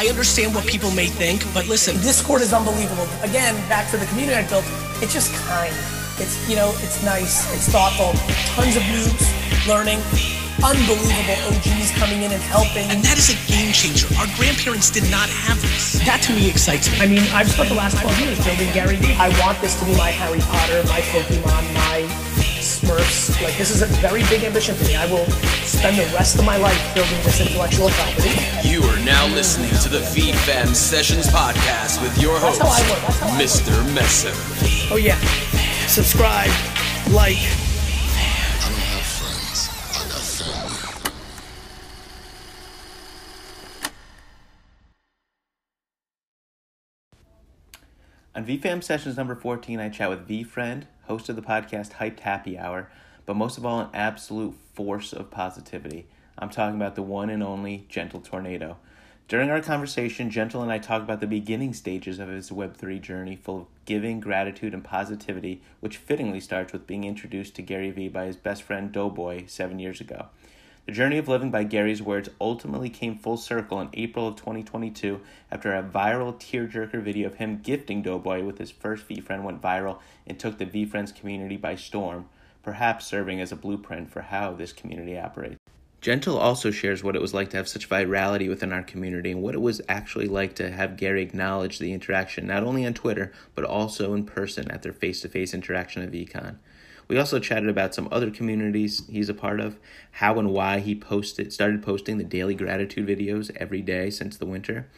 I understand what people may think, but listen. Discord is unbelievable. Again, back to the community I built. It's just kind. It's you know, it's nice. It's thoughtful. Tons of noobs learning. Unbelievable OGs coming in and helping. And that is a game changer. Our grandparents did not have this. That to me excites me. I mean, I've spent the last 12 years building Gary Vee. I want this to be my Harry Potter, my Pokemon, my Smurfs. Like, this is a very big ambition for me. I will spend the rest of my life building this intellectual property. You are now listening to the VeeFam Sessions podcast with your host, Mr. Messer. Oh, yeah. Subscribe, like, On VeeFam Sessions number 14, I chat with VeeFriend, host of the podcast Hiped Happy Hour, but most of all, an absolute force of positivity. I'm talking about the one and only Gentle Tornado. During our conversation, Gentle and I talk about the beginning stages of his Web3 journey, full of giving, gratitude, and positivity, which fittingly starts with being introduced to Gary Vee by his best friend Doughboy seven years ago. The journey of living by Gary's words ultimately came full circle in April of 2022 after a viral tearjerker video of him gifting Doughboy with his first VeeFriend went viral and took the VeeFriends community by storm, perhaps serving as a blueprint for how this community operates. Gentle also shares what it was like to have such virality within our community and what it was actually like to have Gary acknowledge the interaction not only on Twitter but also in person at their face to face interaction at VeeCon. We also chatted about some other communities he's a part of, how and why he posted started posting the daily gratitude videos every day since the winter,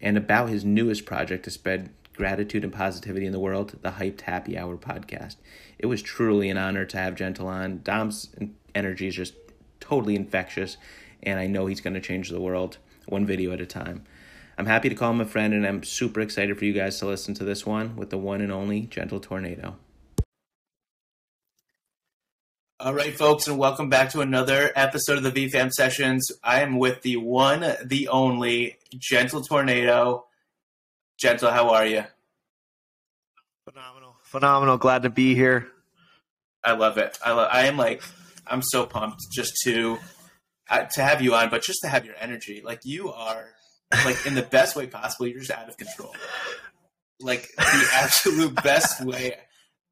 and about his newest project to spread gratitude and positivity in the world, the Hiped Happy Hour podcast. It was truly an honor to have Gentle on. Dom's energy is just totally infectious, and I know he's going to change the world one video at a time. I'm happy to call him a friend, and I'm super excited for you guys to listen to this one with the one and only Gentle Tornado. All right, folks, and welcome back to another episode of the VeeFam Sessions. I am with the one, the only Gentle Tornado. Gentle, how are you? Phenomenal, phenomenal. Glad to be here. I love it. I love. I am like, I'm so pumped just to uh, to have you on, but just to have your energy. Like you are, like in the best way possible. You're just out of control. Like the absolute best way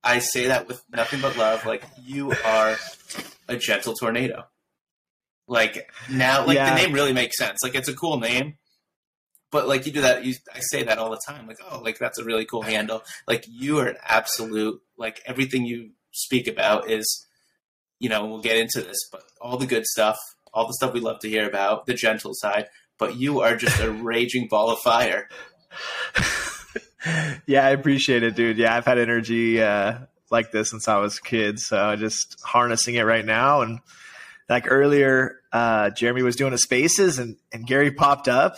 I say that with nothing but love. Like you are a gentle tornado. Like now, like yeah. the name really makes sense. Like it's a cool name, but like you do that. You, I say that all the time. Like oh, like that's a really cool handle. Like you are an absolute. Like everything you speak about is, you know, we'll get into this, but all the good stuff, all the stuff we love to hear about, the gentle side. But you are just a raging ball of fire. yeah, I appreciate it, dude. Yeah, I've had energy uh, like this since I was a kid, so just harnessing it right now. And like earlier, uh, Jeremy was doing a spaces, and and Gary popped up,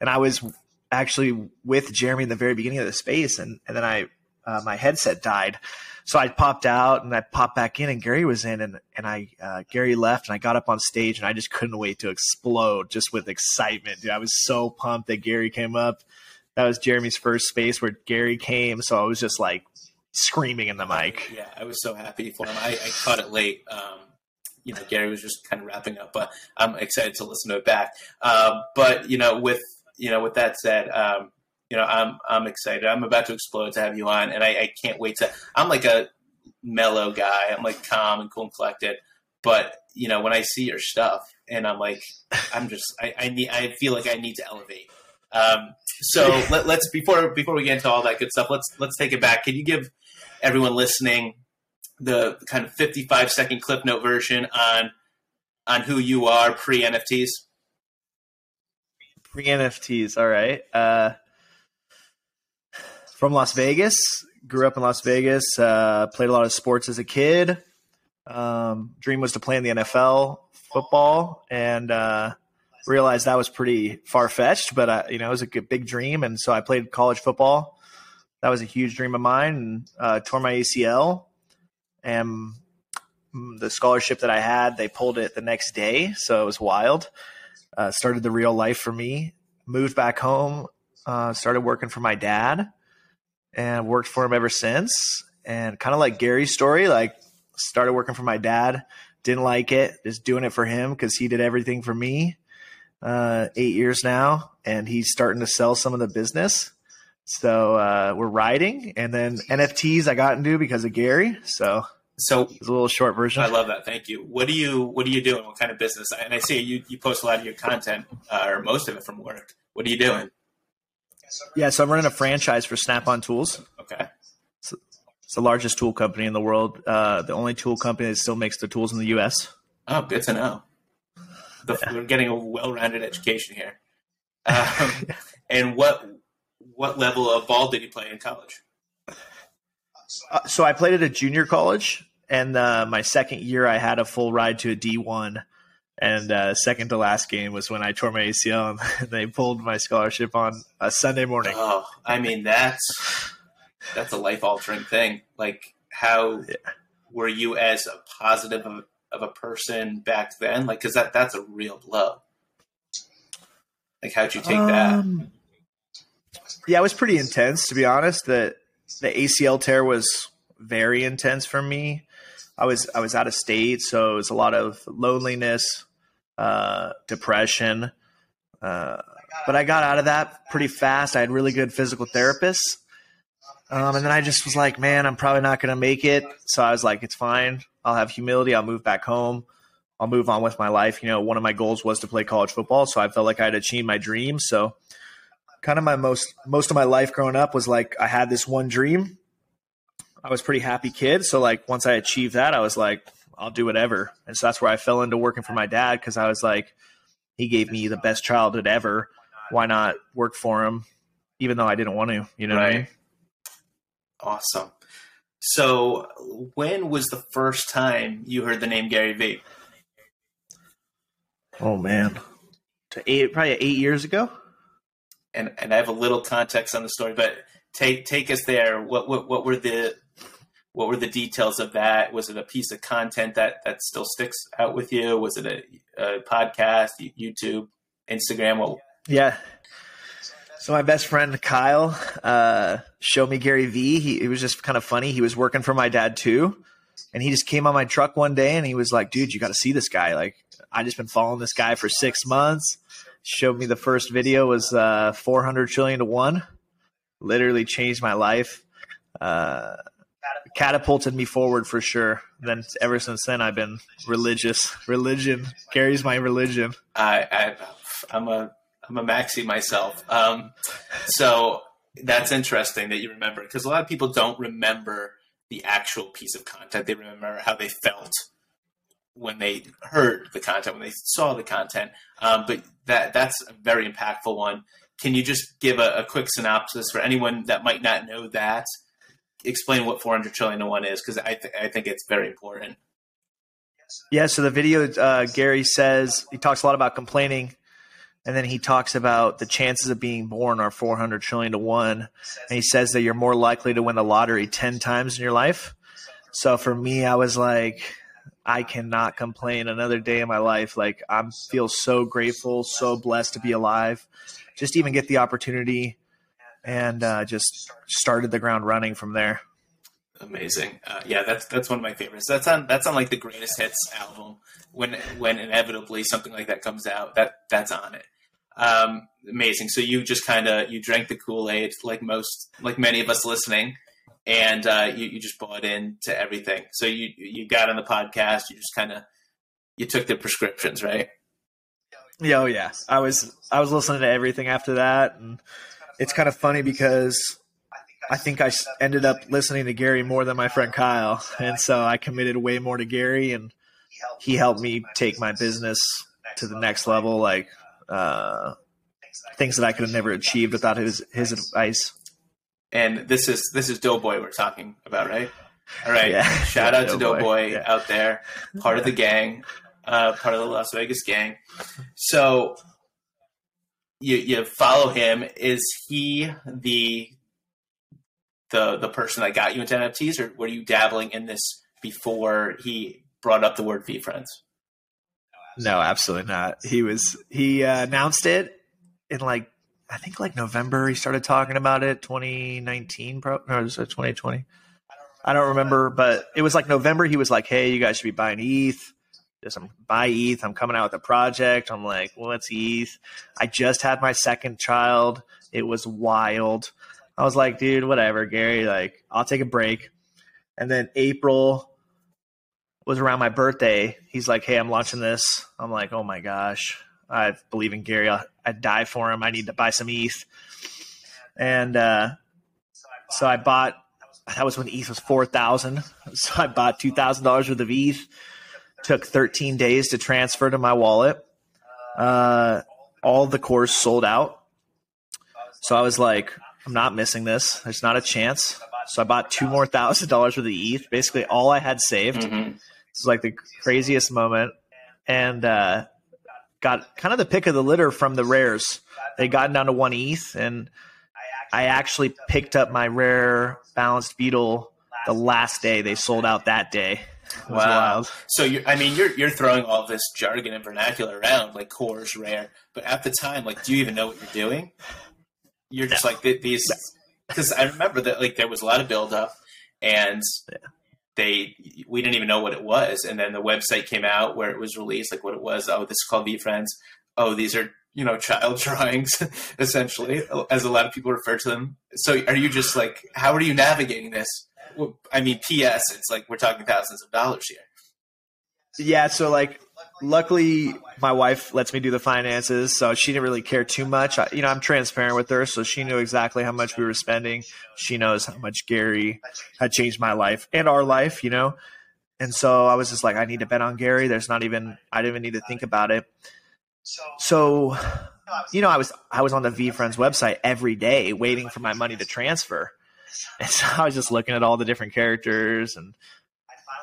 and I was actually with Jeremy in the very beginning of the space, and and then I uh, my headset died. So I popped out and I popped back in, and Gary was in, and and I uh, Gary left, and I got up on stage, and I just couldn't wait to explode just with excitement. Dude, I was so pumped that Gary came up that was Jeremy's first space where Gary came. So I was just like screaming in the mic. Yeah, I was so happy for him. I, I caught it late. Um, you know, Gary was just kind of wrapping up, but I'm excited to listen to it back. Um, but you know, with you know, with that said, um, you know, I'm I'm excited. I'm about to explode to have you on, and I, I can't wait to. I'm like a mellow guy. I'm like calm and cool and collected. But you know, when I see your stuff, and I'm like, I'm just, I, I need, I feel like I need to elevate. Um, so let, us before before we get into all that good stuff, let's let's take it back. Can you give everyone listening the kind of 55 second clip note version on on who you are pre NFTs? Pre NFTs, all right. Uh, from Las Vegas, grew up in Las Vegas. Uh, played a lot of sports as a kid. Um, dream was to play in the NFL football, and uh, realized that was pretty far fetched, but uh, you know, it was a big dream. And so I played college football. That was a huge dream of mine and uh, tore my ACL. And the scholarship that I had, they pulled it the next day. So it was wild. Uh, started the real life for me. Moved back home, uh, started working for my dad and worked for him ever since. And kind of like Gary's story, like started working for my dad, didn't like it, just doing it for him because he did everything for me uh, eight years now, and he's starting to sell some of the business. So uh, we're riding, and then NFTs I got into because of Gary. So so it's a little short version. I love that. Thank you. What do you What are you doing? What kind of business? And I see you you post a lot of your content, uh, or most of it from work. What are you doing? Yeah, so I'm running a franchise for Snap-on Tools. Okay. It's, it's the largest tool company in the world. Uh, the only tool company that still makes the tools in the U.S. Oh, good to know. The, yeah. We're getting a well-rounded education here. Um, and what what level of ball did you play in college? Uh, so I played at a junior college, and uh, my second year I had a full ride to a D1. And uh, second to last game was when I tore my ACL, and they pulled my scholarship on a Sunday morning. Oh, I mean that's that's a life altering thing. Like, how yeah. were you as a positive of, a person back then? Like, because that that's a real blow. Like, how'd you take um, that? Yeah, it was pretty intense to be honest. That the ACL tear was very intense for me. I was I was out of state, so it was a lot of loneliness, uh, depression. Uh, but I got out of that pretty fast. I had really good physical therapists, um, and then I just was like, man, I'm probably not going to make it. So I was like, it's fine. I'll have humility. I'll move back home. I'll move on with my life. You know, one of my goals was to play college football, so I felt like I had achieved my dream. So kind of my most most of my life growing up was like I had this one dream. I was pretty happy kid, so like once I achieved that, I was like, I'll do whatever. And so that's where I fell into working for my dad because I was like, he gave me the best childhood ever. Why not work for him, even though I didn't want to? You know right. I mean? Awesome. So, when was the first time you heard the name Gary Vee? Oh man, to eight probably eight years ago and and I have a little context on the story, but take take us there. What what what were the what were the details of that? Was it a piece of content that that still sticks out with you? Was it a, a podcast, YouTube, Instagram? What? Yeah. So my best friend Kyle uh, showed me Gary Vee. He it was just kind of funny. He was working for my dad too, and he just came on my truck one day and he was like, "Dude, you got to see this guy. Like, I just been following this guy for six months." showed me the first video was uh, 400 trillion to one. Literally changed my life. Uh, catapulted me forward for sure. Then ever since then, I've been religious. Religion carries my religion. I, I I'm a I'm a maxi myself. Um, so that's interesting that you remember because a lot of people don't remember the actual piece of content. They remember how they felt when they heard the content, when they saw the content. Um, but that that's a very impactful one. Can you just give a, a, quick synopsis for anyone that might not know that? Explain what 400 trillion to one is, because I, th- I think it's very important. Yeah, so the video, uh, Gary says, he talks a lot about complaining, and then he talks about the chances of being born are 400 trillion to one. And he says that you're more likely to win the lottery 10 times in your life. So for me, I was like, I cannot complain another day in my life. Like I feel so grateful, so blessed to be alive. Just even get the opportunity and uh, just started the ground running from there. Amazing. Uh, yeah, that's that's one of my favorites. That's on that's on like the greatest hits album. When when inevitably something like that comes out, that that's on it. Um, amazing. So you just kind of you drank the Kool Aid, like most, like many of us listening, and uh, you, you just bought into everything. So you you got on the podcast. You just kind of you took the prescriptions, right? Yeah, oh yeah. I was I was listening to everything after that, and it's kind of funny because I think I ended up listening to Gary more than my friend Kyle, and so I committed way more to Gary, and he helped me take my business to the next level, like uh, things that I could have never achieved without his his advice and this is this is Doughboy we're talking about, right? All right. Yeah. Shout out to Doughboy yeah. out there, part of the gang, uh, part of the Las Vegas gang. So you you follow him. Is he the the the person that got you into NFTs, or were you dabbling in this before he brought up the word VeeFriends? No, absolutely not. He was he uh, announced it in like I think like November he started talking about it. 2019, pro, no, was 2020? I don't remember, but it was like November. He was like, "Hey, you guys should be buying ETH. just I'm buy ETH. I'm coming out with a project. I'm like, what's ETH? I just had my second child. It was wild. I was like, dude, whatever, Gary. Like, I'll take a break. And then April was around my birthday. He's like, hey, I'm launching this. I'm like, oh my gosh, I believe in Gary. i die for him. I need to buy some ETH. And uh, so I bought. That was when ETH was four thousand. So I bought two thousand dollars worth of ETH. Took thirteen days to transfer to my wallet. Uh, all the cores sold out. So I was like, I'm not missing this. There's not a chance. So I bought two more thousand dollars worth of ETH. Basically, all I had saved. Mm-hmm. Is like the craziest moment, and uh, got kind of the pick of the litter from the rares. They gotten down to one ETH, and I actually picked up my rare balanced beetle the last day. They sold out that day. wow. Wild. So you I mean, you're you're throwing all this jargon and vernacular around like cores, rare, but at the time, like, do you even know what you're doing? You're just no. like these because I remember that like there was a lot of buildup, and yeah. They we didn't even know what it was, and then the website came out where it was released, like what it was. Oh, this is called VeeFriends. Oh, these are you know child drawings essentially as a lot of people refer to them. So are you just like how are you navigating this? I mean ps it's like we're talking thousands of dollars here. Yeah so like luckily my wife lets me do the finances so she didn't really care too much. I, you know i'm transparent with her so she knew exactly how much we were spending. She knows how much gary had changed my life and our life you know? And so i was just like i need to bet on gary. There's not even i didn't even need to think about it. So, you know, I was I was on the VeeFriends website every day waiting for my money to transfer. And so I was just looking at all the different characters and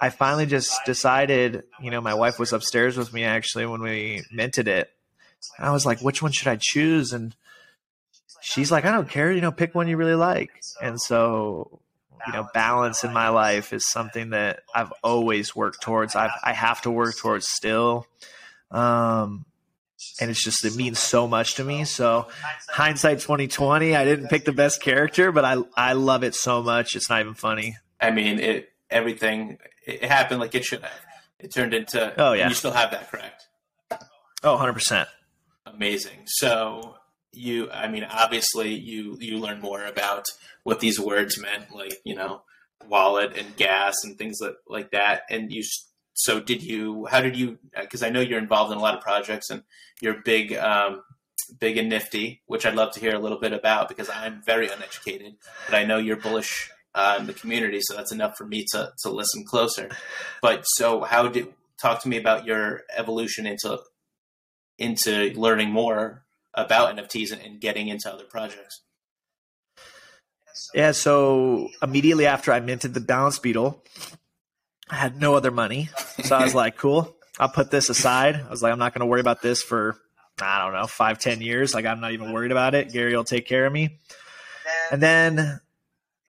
I finally just decided, you know, my wife was upstairs with me actually when we minted it. And I was like, which one should I choose? And she's like, I don't care, you know, pick one you really like. And so, you know, balance in my life is something that I've always worked towards. I've, I have to work towards still. Um, and it's just it means so much to me. So hindsight 2020, I didn't pick the best character, but I I love it so much. It's not even funny. I mean, it everything it happened like it should have. It turned into oh yeah. You still have that correct? Oh, 100 percent. Amazing. So you, I mean, obviously you you learn more about what these words meant, like you know, wallet and gas and things like like that, and you so did you how did you because i know you're involved in a lot of projects and you're big um, big and nifty which i'd love to hear a little bit about because i'm very uneducated but i know you're bullish uh, in the community so that's enough for me to, to listen closer but so how did talk to me about your evolution into into learning more about nfts and, and getting into other projects yeah so immediately after i minted the balance beetle I had no other money. So I was like, cool, I'll put this aside. I was like, I'm not going to worry about this for, I don't know, five, ten years. Like, I'm not even worried about it. Gary will take care of me. And then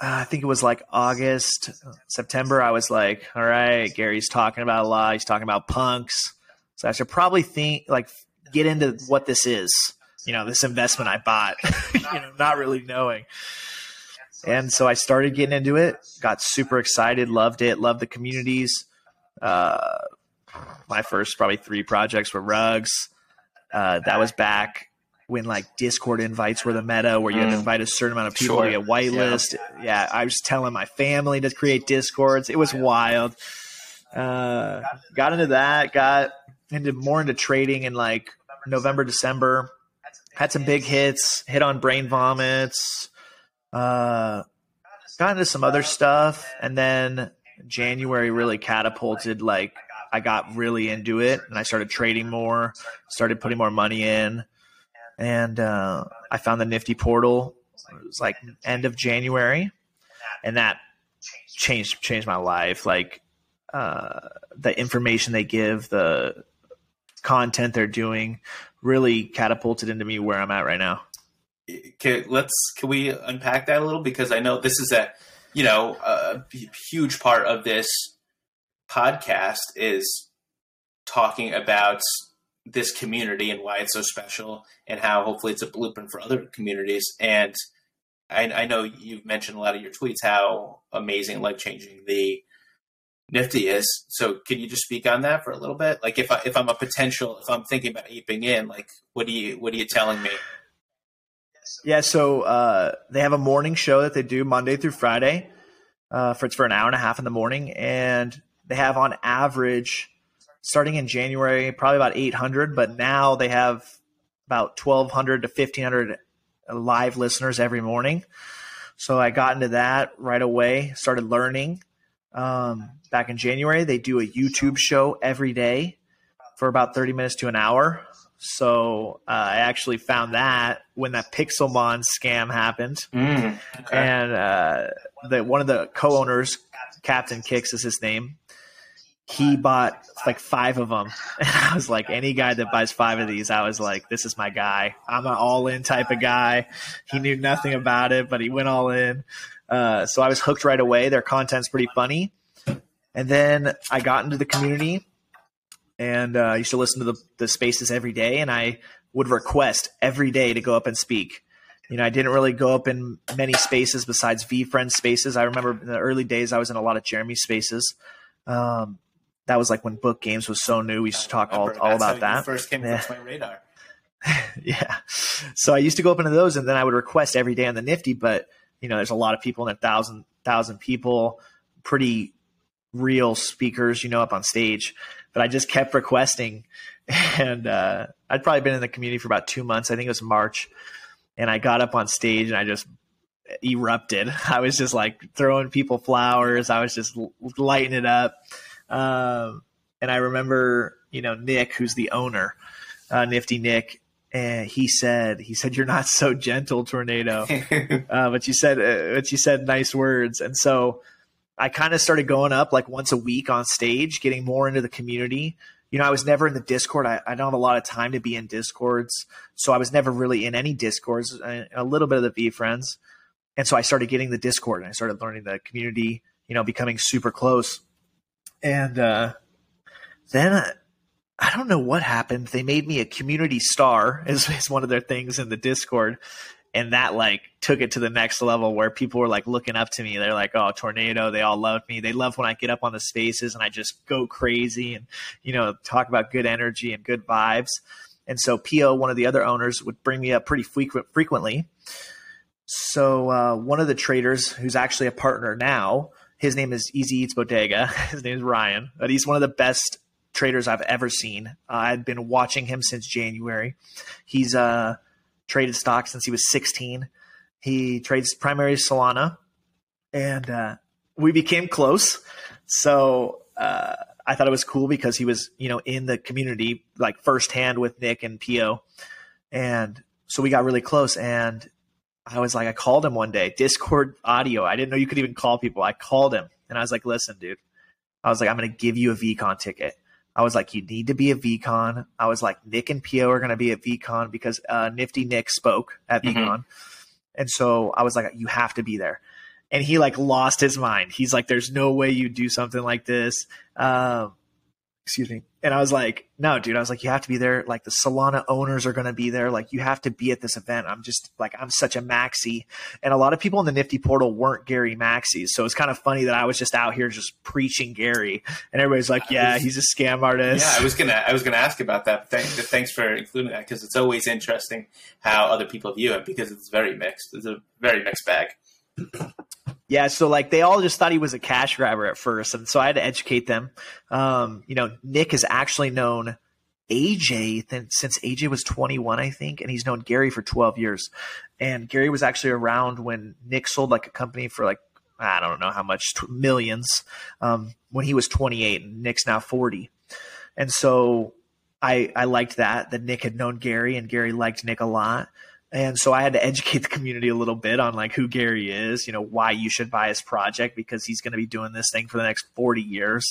uh, I think it was like August, September. I was like, all right, Gary's talking about a lot. He's talking about punks. So I should probably think, like, get into what this is. You know, this investment I bought, you know, not really knowing. And so I started getting into it, got super excited, loved it, loved the communities. Uh, my first probably three projects were rugs. Uh, that was back when like Discord invites were the meta, where you had to mm. invite a certain amount of people sure. to get whitelist. Yeah. yeah, I was telling my family to create Discords. It was wild. Uh, got into that. Got into more into trading in like November, December. Had some big hits. Hit on brain vomits. Uh, got into some other stuff, and then January really catapulted. Like I got really into it, and I started trading more, started putting more money in, and uh, I found the Nifty portal. It was like end of January, and that changed changed my life. Like uh, the information they give, the content they're doing, really catapulted into me where I'm at right now can, let's can we unpack that a little because I know this is a you know a huge part of this podcast is talking about this community and why it's so special and how hopefully it's a blueprint for other communities and I, I know you've mentioned a lot of your tweets how amazing life changing the Nifty is. So can you just speak on that for a little bit? Like if I if I'm a potential if I'm thinking about aping in, like what do you what are you telling me? Yeah, so uh, they have a morning show that they do Monday through Friday. Uh, for it's for an hour and a half in the morning, and they have on average, starting in January, probably about 800, but now they have about 1,200 to 1,500 live listeners every morning. So I got into that right away, started learning. Um, back in January, they do a YouTube show every day for about 30 minutes to an hour. So uh, I actually found that when that Pixelmon scam happened, mm, okay. and uh, the one of the co-owners, Captain Kicks is his name. He bought like five of them, and I was like, any guy that buys five of these, I was like, this is my guy. I'm an all-in type of guy. He knew nothing about it, but he went all in. Uh, so I was hooked right away. Their content's pretty funny, and then I got into the community and uh, I used to listen to the, the spaces every day, and I would request every day to go up and speak. You know, I didn't really go up in many spaces besides VeeFriend spaces. I remember in the early days, I was in a lot of Jeremy spaces. Um, that was like when book games was so new. We used to talk all, all about that. first came yeah. my radar. yeah. So I used to go up into those, and then I would request every day on the Nifty. But you know, there's a lot of people in a thousand thousand people, pretty real speakers, you know, up on stage but I just kept requesting. And uh, I'd probably been in the community for about two months. I think it was March. And I got up on stage and I just erupted. I was just like throwing people flowers. I was just lighting it up. Um, and I remember, you know, Nick, who's the owner, uh, Nifty Nick, and he said, he said, "You're not so gentle, tornado," uh, but you said, uh, but you said nice words, and so I kind of started going up like once a week on stage, getting more into the community. You know, I was never in the Discord. I, I don't have a lot of time to be in Discords. So I was never really in any Discords, uh, a little bit of the VeeFriends. And so I started getting the Discord and I started learning the community, you know, becoming super close. And uh, then I, I don't know what happened. They made me a community star, as, is one of their things in the Discord. And that like took it to the next level where people were like looking up to me. They're like oh tornado they all love me. They love when i get up on the spaces and i just go crazy and you know talk about good energy and good vibes. And so Pio one of the other owners would bring me up pretty frequent, frequently. So uh, one of the traders who's actually a partner now his name is easy eats bodega his name is ryan but he's one of the best traders i've ever seen uh, i've been watching him since january he's uh traded stocks since he was 16. He trades primary Solana, and uh, we became close. So uh, I thought it was cool because he was, you know, in the community like firsthand with Nick and Pio, and so we got really close. And I was like, I called him one day, Discord audio. I didn't know you could even call people. I called him, and I was like, listen, dude. I was like, I'm going to give you a VeeCon ticket. I was like, you need to be a VeeCon. I was like, Nick and Pio are going to be at VeeCon because uh, Nifty Nick spoke at mm-hmm. VeeCon. And so I was like, you have to be there. And he like lost his mind. He's like, there's no way you do something like this. Um, excuse me. And I was like, no, dude. I was like, you have to be there. Like the Solana owners are going to be there. Like you have to be at this event. I'm just like, I'm such a maxi. And a lot of people in the Nifty portal weren't Gary Maxis. So it's kind of funny that I was just out here just preaching Gary, and everybody's like, yeah, was, he's a scam artist. Yeah, I was gonna, I was gonna ask about that. Thanks, thanks for including that because it's always interesting how other people view it because it's very mixed. It's a very mixed bag. Yeah, so like they all just thought he was a cash grabber at first, and so I had to educate them. Um, you know, Nick has actually known AJ since AJ was 21, I think, and he's known Gary for 12 years. And Gary was actually around when Nick sold like a company for like I don't know how much millions um, when he was 28, and Nick's now 40. And so I I liked that that Nick had known Gary, and Gary liked Nick a lot. And so I had to educate the community a little bit on like who Gary is, you know, why you should buy his project because he's going to be doing this thing for the next 40 years.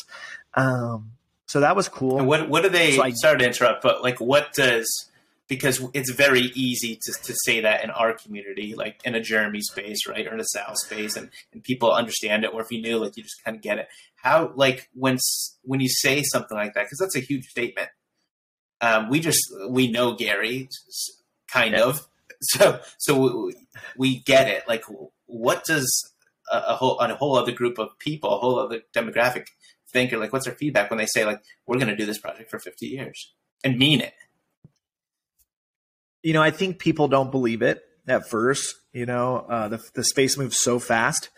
Um, so that was cool. And what, what do they, so I, sorry to interrupt, but like what does, because it's very easy to, to say that in our community, like in a Jeremy space, right, or in a Sal space, and, and people understand it, or if you knew, like you just kind of get it. How, like when when you say something like that, because that's a huge statement. Um, we just we know Gary, kind yeah. of, so so we get it. Like, what does a, a whole a whole other group of people, a whole other demographic thinker. Like, what's their feedback when they say like, "We're going to do this project for 50 years" and mean it? You know, I think people don't believe it at first. You know, uh, the the space moves so fast,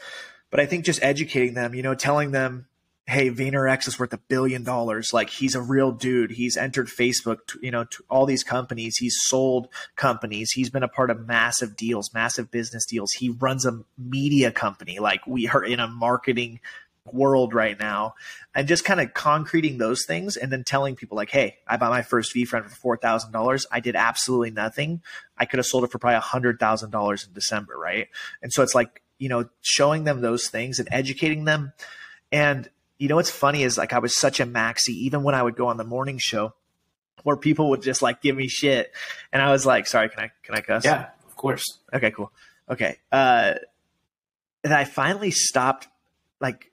but I think just educating them, you know, telling them hey, VaynerX is worth a billion dollars. Like he's a real dude. He's entered Facebook, you know, all these companies. He's sold companies. He's been a part of massive deals, massive business deals. He runs a media company. Like we are in a marketing world right now and just kind of concreting those things and then telling people like hey i bought my first VeeFriend for $4000 i did absolutely nothing i could have sold it for probably $100000 in december right and so it's like you know showing them those things and educating them and you know what's funny is like I was such a maxi, even when I would go on the morning show, where people would just like give me shit, and I was like, "Sorry, can I can I cuss?" Yeah, of course. Okay, cool. Okay, uh, and I finally stopped like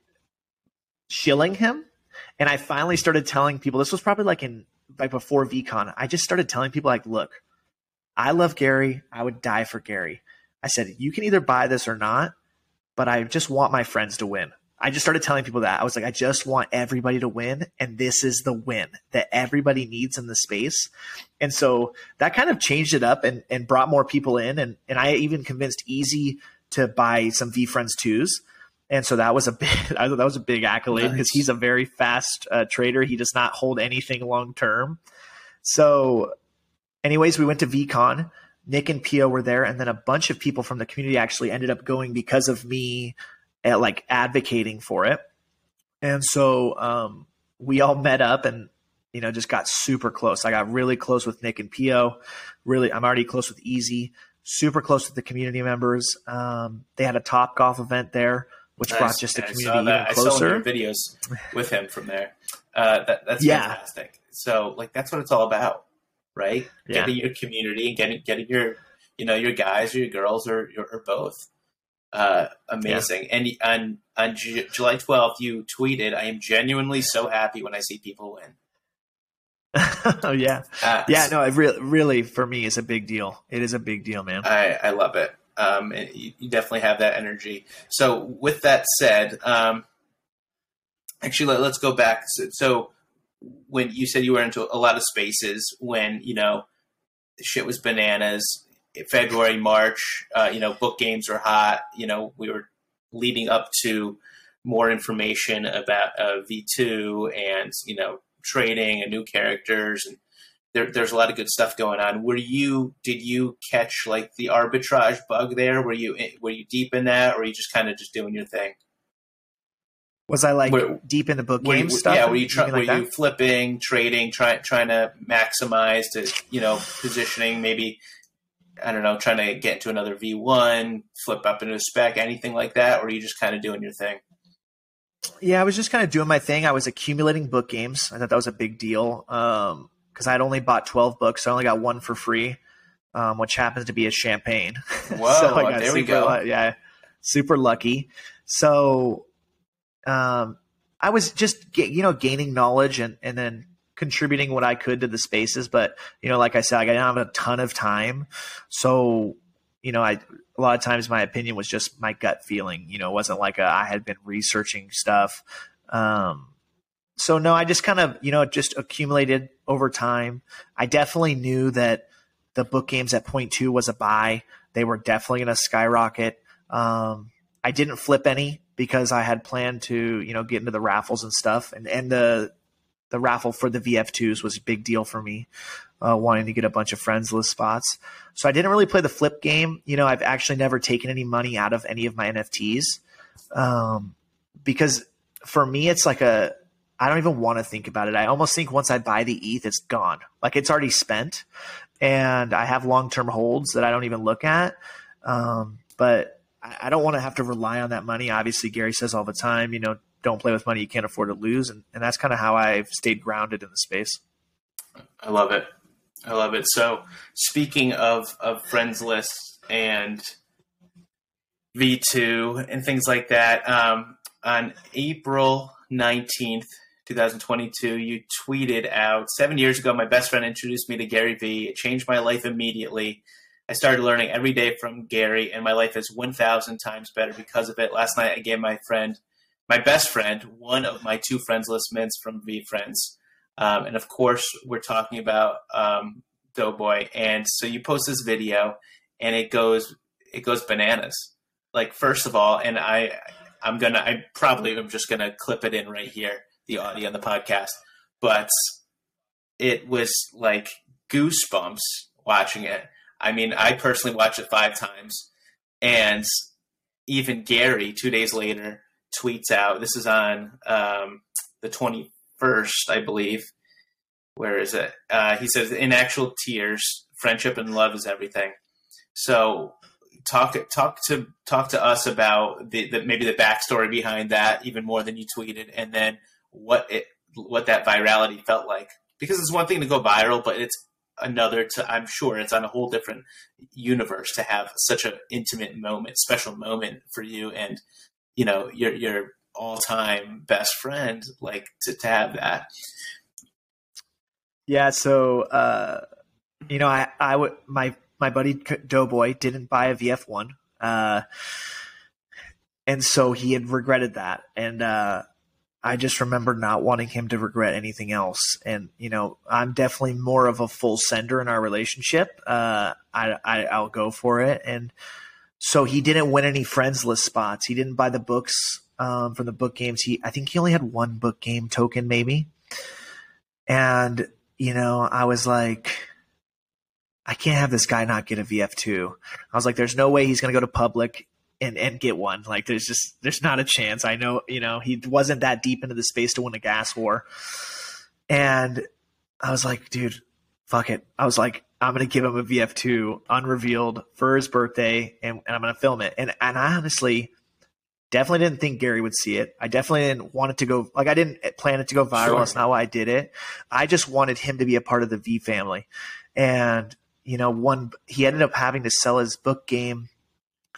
shilling him, and I finally started telling people. This was probably like in like before VeeCon I just started telling people like, "Look, I love Gary. I would die for Gary." I said, "You can either buy this or not." But I just want my friends to win. I just started telling people that. I was like, I just want everybody to win. And this is the win that everybody needs in the space. And so that kind of changed it up and, and brought more people in. And, and I even convinced Easy to buy some VeeFriends twos. And so that was a big, I thought that was a big accolade because nice. he's a very fast uh, trader. He does not hold anything long term. So, anyways, we went to VeeCon. Nick and Pio were there, and then a bunch of people from the community actually ended up going because of me at, like advocating for it. And so um, we all met up and you know just got super close. I got really close with Nick and Pio. Really, I'm already close with Easy. Super close with the community members. Um, they had a Topgolf event there, which nice. brought just the community even closer. I saw videos with him from there. Uh, that, that's yeah. fantastic. So like that's what it's all about, right? Yeah. Getting your community and getting getting your you know your guys or your girls or, or both uh, amazing. Yeah. And on on J- July 12th, you tweeted, "I am genuinely so happy when I see people win." oh yeah, uh, yeah. No, it really, really for me is a big deal. It is a big deal, man. I, I love it. Um, you, definitely have that energy. So, with that said, um, actually, let, us go back. So, so, when you said you were into a lot of spaces, when you know shit was bananas, February, March, uh, you know, book games are hot. You know, we were leading up to more information about uh, V2 and, you know, trading and new characters. And there, there's a lot of good stuff going on. Were you, did you catch like the arbitrage bug there? Were you, were you deep in that or were you just kind of just doing your thing? Was I like were, deep in the book game stuff? Yeah, were you, try, like were you flipping, trading, trying trying to maximize to you know positioning, maybe I don't know, trying to get into another V1, flip up into a spec, anything like that, or are you just kind of doing your thing? Yeah, I was just kind of doing my thing. I was accumulating book games. I thought that was a big deal because um, I'd only bought 12 books. So I only got one for free, um, which happens to be a champagne. Whoa, so there super, we go. Yeah, super lucky. So um, I was just, you know, gaining knowledge and, and then contributing what I could to the spaces. But you know, like I said, I didn't have a ton of time, so you know, I a lot of times my opinion was just my gut feeling. You know, it wasn't like a, I had been researching stuff. Um, so no, I just kind of you know just accumulated over time. I definitely knew that the book games at point two was a buy. They were definitely going to skyrocket. Um, I didn't flip any because I had planned to, you know, get into the raffles and stuff. And and the the raffle for the VF2s was a big deal for me, uh, wanting to get a bunch of friends list spots. So I didn't really play the flip game. You know, I've actually never taken any money out of any of my NFTs um, because for me, it's like a I don't even want to think about it. I almost think once I buy the ETH, it's gone. Like it's already spent, and I have long term holds that I don't even look at. Um, but I don't want to have to rely on that money. Obviously, Gary says all the time, you know, don't play with money you can't afford to lose. And, and that's kind of how I've stayed grounded in the space. I love it. I love it. So speaking of, of friends lists and V2 and things like that, um, on April 19th, 2022, you tweeted out seven years ago, my best friend introduced me to Gary Vee. It changed my life immediately. I started learning every day from Gary, and my life is 1,000 times better because of it. Last night, I gave my friend, my best friend, one of my two friends list mints from VeeFriends. Um, and of course, we're talking about um, Doughboy. And so you post this video, and it goes it goes bananas. Like first of all, and I I'm gonna I probably am just gonna clip it in right here, the audio on the podcast. But it was like goosebumps watching it. I mean, I personally watched it five times, and even Gary, two days later, tweets out. This is on um, the 21st, I believe. Where is it? Uh, he says, "In actual tears, friendship and love is everything." So, talk talk to talk to us about the, the maybe the backstory behind that, even more than you tweeted, and then what it what that virality felt like. Because it's one thing to go viral, but it's another to i'm sure it's on a whole different universe to have such an intimate moment special moment for you and you know your your all-time best friend like to, to have that yeah so uh you know i i would my my buddy doughboy didn't buy a vf1 uh and so he had regretted that and uh I just remember not wanting him to regret anything else. And, you know, I'm definitely more of a full sender in our relationship. Uh, I, I, I'll go for it. And so he didn't win any friends list spots. He didn't buy the books um, from the book games. He, I think he only had one book game token, maybe. And, you know, I was like, I can't have this guy not get a VF2. I was like, there's no way he's going to go to public and and get one. Like there's just there's not a chance. I know you know he wasn't that deep into the space to win a gas war, and I was like, dude, fuck it. I was like, I'm gonna give him a VF2 unrevealed for his birthday, and, and I'm gonna film it. And and I honestly definitely didn't think Gary would see it. I definitely didn't want it to go like I didn't plan it to go viral. Sure. That's not why I did it. I just wanted him to be a part of the V family, and you know, one he ended up having to sell his book game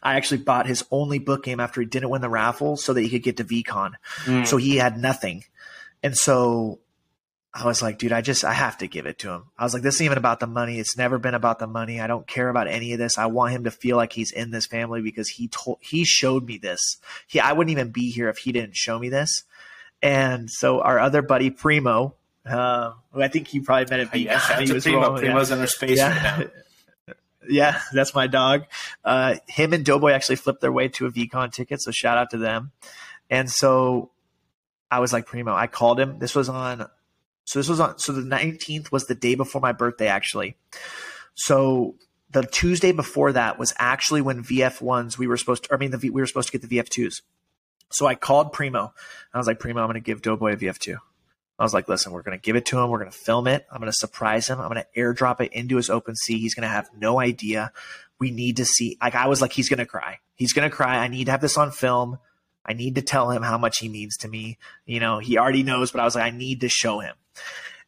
I actually bought his only book game after he didn't win the raffle so that he could get to VeeCon. Mm. So he had nothing. And so I was like, dude, I just, I have to give it to him. I was like, this isn't even about the money. It's never been about the money. I don't care about any of this. I want him to feel like he's in this family because he told, he showed me this. He, I wouldn't even be here if he didn't show me this. And so our other buddy, Primo, uh, I think he probably met at VeeCon. Yeah, Primo. Primo's yeah. in our space yeah. right now. Yeah, that's my dog. Uh, him and Doughboy actually flipped their way to a VeeCon ticket, so shout out to them. And so I was like, Primo, I called him. This was on, so this was on, so the 19th was the day before my birthday, actually. So the Tuesday before that was actually when VF1s, we were supposed to, I mean, the, we were supposed to get the VF2s. So I called Primo. I was like, Primo, I'm going to give Doughboy a VF2. I was like, listen, we're going to give it to him. We're going to film it. I'm going to surprise him. I'm going to airdrop it into his OpenSea. He's going to have no idea. We need to see. Like, I was like, he's going to cry. He's going to cry. I need to have this on film. I need to tell him how much he means to me. You know, he already knows, but I was like, I need to show him.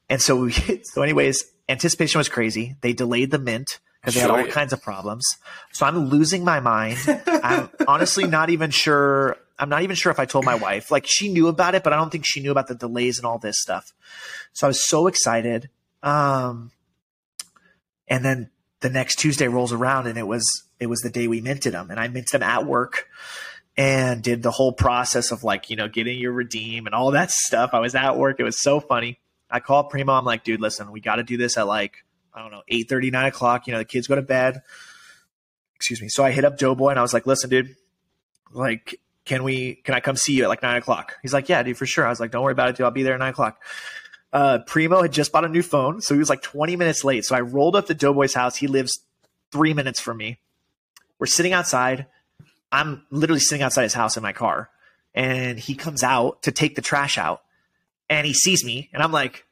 And so, we, so anyways, anticipation was crazy. They delayed the mint because they sure. had all kinds of problems. So I'm losing my mind. I'm honestly not even sure I'm not even sure if I told my wife. Like she knew about it, but I don't think she knew about the delays and all this stuff. So I was so excited. Um, and then the next Tuesday rolls around and it was it was the day we minted them and I minted them at work and did the whole process of like, you know, getting your redeem and all that stuff. I was at work. It was so funny. I call Primo. I'm like, dude, listen, we got to do this at like, I don't know, 8 30, 9 o'clock. You know, the kids go to bed. Excuse me. So I hit up Doughboy and I was like, listen, dude, like, can we can I come see you at like nine o'clock? He's like, yeah, dude, for sure. I was like, don't worry about it, dude. I'll be there at nine o'clock. Uh, Primo had just bought a new phone, so he was like 20 minutes late. So I rolled up to Doughboy's house. He lives three minutes from me. We're sitting outside. I'm literally sitting outside his house in my car, and he comes out to take the trash out, and he sees me, and I'm like,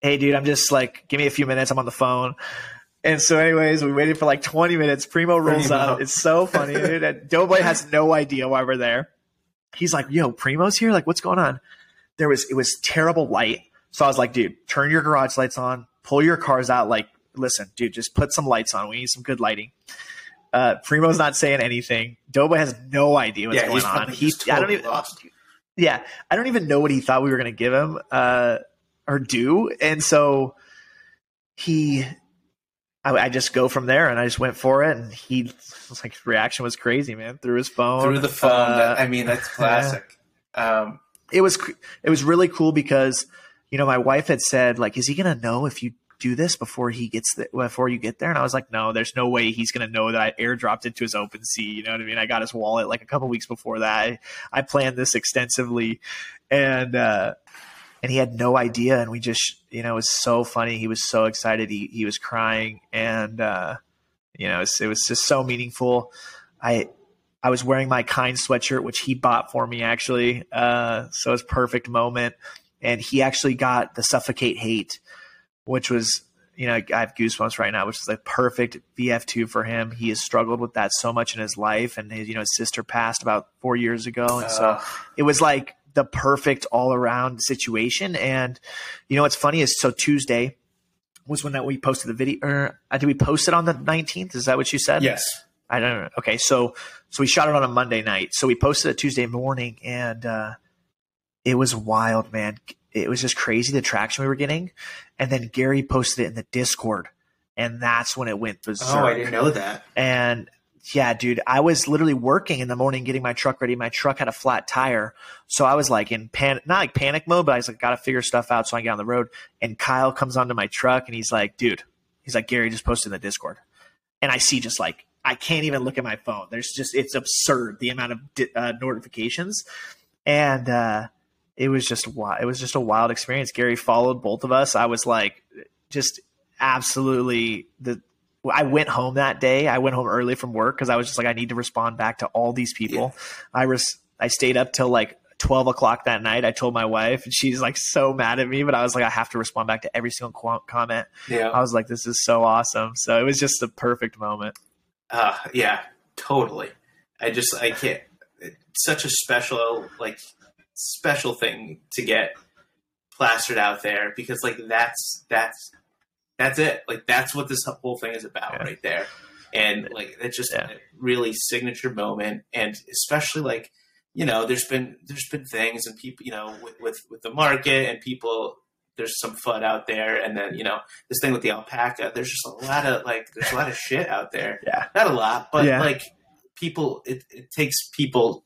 "Hey, dude, I'm just like, give me a few minutes. I'm on the phone." And so, anyways, we waited for like 20 minutes. Primo rolls Primo. up. It's so funny, dude. Doughboy has no idea why we're there. He's like, "Yo, Primo's here. Like, what's going on?" There was it was terrible light, so I was like, "Dude, turn your garage lights on. Pull your cars out. Like, listen, dude, just put some lights on. We need some good lighting." Uh, Primo's not saying anything. Doughboy has no idea what's yeah, going on. He, totally I don't even. Lost. Yeah, I don't even know what he thought we were going to give him uh, or do, and so he I, I, just go from there, and I just went for it, and he was like reaction was crazy, man. Through his phone, through the phone. Uh, I mean, that's classic. Yeah. Um, it was it was really cool because you know my wife had said like, is he gonna know if you do this before he gets the, before you get there? And I was like, no, there's no way he's gonna know that I airdropped it to his OpenSea. You know what I mean? I got his wallet like a couple weeks before that. I, I planned this extensively, and uh, and he had no idea. And we just, you know, it was so funny. He was so excited. He he was crying, and uh, you know, it was, it was just so meaningful. I I was wearing my kind sweatshirt, which he bought for me actually. Uh, so it was perfect moment. And he actually got the suffocate hate, which was you know, I have goosebumps right now, which is like perfect VF2 for him. He has struggled with that so much in his life. And his, you know, his sister passed about four years ago. And uh. so it was like the perfect all around situation. And you know what's funny is so Tuesday was when that we posted the video. Or uh, did we post it on the nineteenth? Is that what you said? Yes. I don't know. Okay, so so we shot it on a Monday night. So we posted it Tuesday morning, and uh, it was wild, man. It was just crazy the traction we were getting. And then Gary posted it in the Discord, and that's when it went berserk. Oh, I didn't know that. And yeah, dude, I was literally working in the morning getting my truck ready. My truck had a flat tire. So I was like in panic, not like panic mode, but I was like, got to figure stuff out so I get on the road. And Kyle comes onto my truck and he's like, dude, he's like, Gary just posted in the Discord. And I see just like, I can't even look at my phone. There's just, it's absurd the amount of uh, notifications. And, uh, it was just it was just a wild experience. Gary followed both of us. I was like, just absolutely the I went home that day. I went home early from work because I was just like, I need to respond back to all these people. Yeah. I res- I stayed up till like 12 o'clock that night. I told my wife, and she's like so mad at me, but I was like, I have to respond back to every single qu- comment. Yeah. I was like, this is so awesome. So it was just the perfect moment. Uh, yeah, totally. I just, I can't, such a special, like, special thing to get plastered out there because, like, that's, that's, that's it. Like that's what this whole thing is about yeah. right there. And like it's just yeah. a really signature moment and especially like you know there's been there's been things and people you know with, with with the market and people there's some fun out there and then you know this thing with the alpaca there's just a lot of like there's a lot of shit out there yeah not a lot but yeah. like people it, it takes people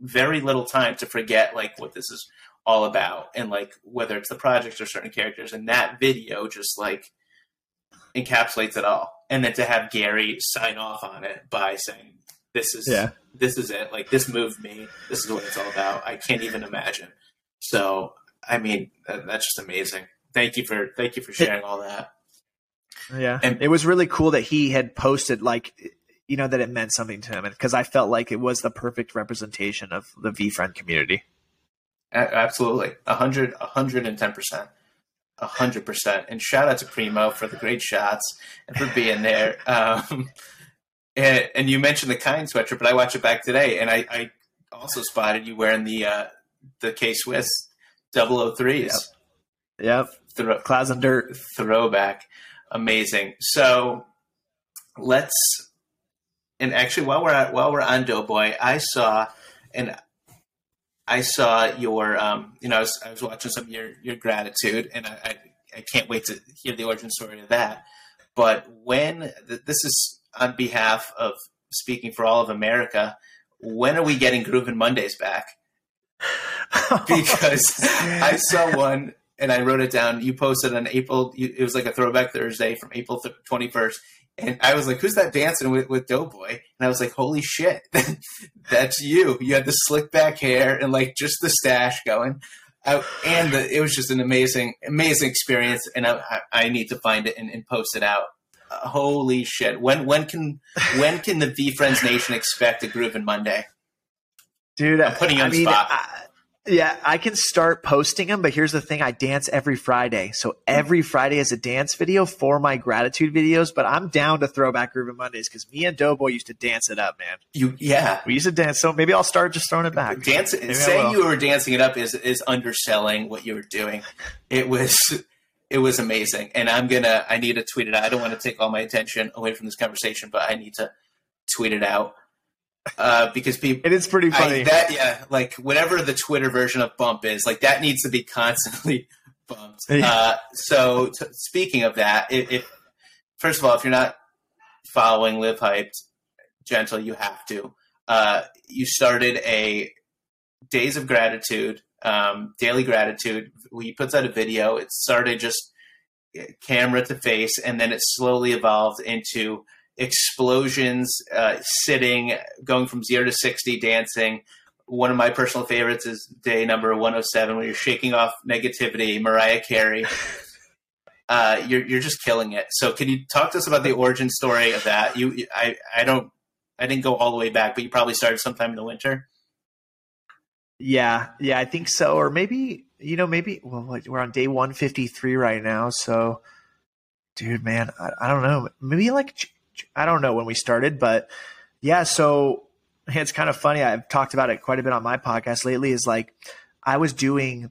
very little time to forget like what this is all about and like whether it's the projects or certain characters. And that video just like encapsulates it all. And then to have gary sign off on it by saying this is yeah. this is it. Like this moved me. This is what it's all about. I can't even imagine. So i mean that's just amazing. Thank you for thank you for sharing all that. Yeah. And it was really cool that he had posted like you know that it meant something to him because i felt like it was the perfect representation of the VeeFriend community absolutely, a hundred, a hundred and ten percent, a hundred percent. And shout out to Primo for the great shots and for being there. Um, and, and, you mentioned the kind sweatshirt, but I watched it back today, and I, I also spotted you wearing the uh, the K Swiss 003s. Yep. Yep. Throw, Clouds and dirt throwback, amazing. So let's and actually while we're at, while we're on Doughboy, I saw and I saw your, um, you know, I was, I was, watching some of your, your gratitude, and I, I, I, can't wait to hear the origin story of that. But when this is on behalf of speaking for all of America, when are we getting Groovin Mondays back? because I saw one and I wrote it down. You posted on April. It was like a throwback Thursday from April twenty first, and I was like, "Who's that dancing with, with Doughboy?" And I was like, "Holy shit, that's you! You had the slick back hair and like just the stash going." I, and the, it was just an amazing, amazing experience. And I, I need to find it and, and post it out. Uh, holy shit! When when can when can the VeeFriends Nation expect a Groovin Monday? Dude, I'm putting you on I mean, spot. I, yeah, I can start posting them, but here's the thing: I dance every Friday, so every Friday is a dance video for my gratitude videos. But I'm down to throwback Groovin Mondays because me and Doughboy used to dance it up, man. You, yeah, we used to dance. So maybe I'll start just throwing it back. Dance, saying you were dancing it up is is underselling what you were doing. It was it was amazing, and I'm gonna I need to tweet it out. I don't want to take all my attention away from this conversation, but I need to tweet it out uh, because people. It is pretty funny. I, that yeah, like whatever the Twitter version of bump is, like that needs to be constantly bumped. Uh, so t- speaking of that, if first of all, if you're not following Live Hiped, Gentle, you have to. Uh, you started a Days of Gratitude, um, daily gratitude. He puts out a video. It started just camera to face, and then it slowly evolved into explosions, uh, sitting, going from zero to 60, dancing. One of my personal favorites is day number 107, where you're shaking off negativity, Mariah Carey. Uh, you're, you're just killing it. So, can you talk to us about the origin story of that? You, I, I don't, I didn't go all the way back, but you probably started sometime in the winter. Yeah, yeah, I think so. Or maybe you know, maybe well, we're on day one fifty three right now. So, dude, man, I, I don't know. Maybe like I don't know when we started, but yeah. So it's kind of funny. I've talked about it quite a bit on my podcast lately. Is like I was doing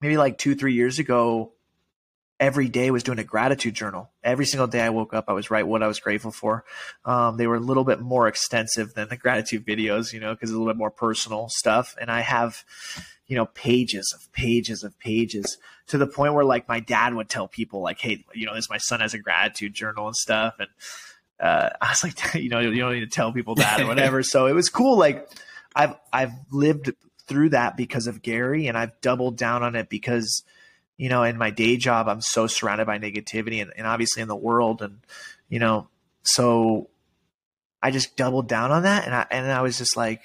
maybe like two three years ago every day was doing a gratitude journal. Every single day I woke up, I was write what I was grateful for. Um, they were a little bit more extensive than the gratitude videos, you know, because a little bit more personal stuff. And I have, you know, pages of pages of pages to the point where like my dad would tell people like, hey, you know, this my son has a gratitude journal and stuff. And uh, I was like, you know, you don't need to tell people that or whatever. so it was cool. Like I've I've lived through that because of Gary, and I've doubled down on it because – you know, in my day job, I'm so surrounded by negativity and, and obviously in the world. And, you know, so I just doubled down on that. And I, and I was just like,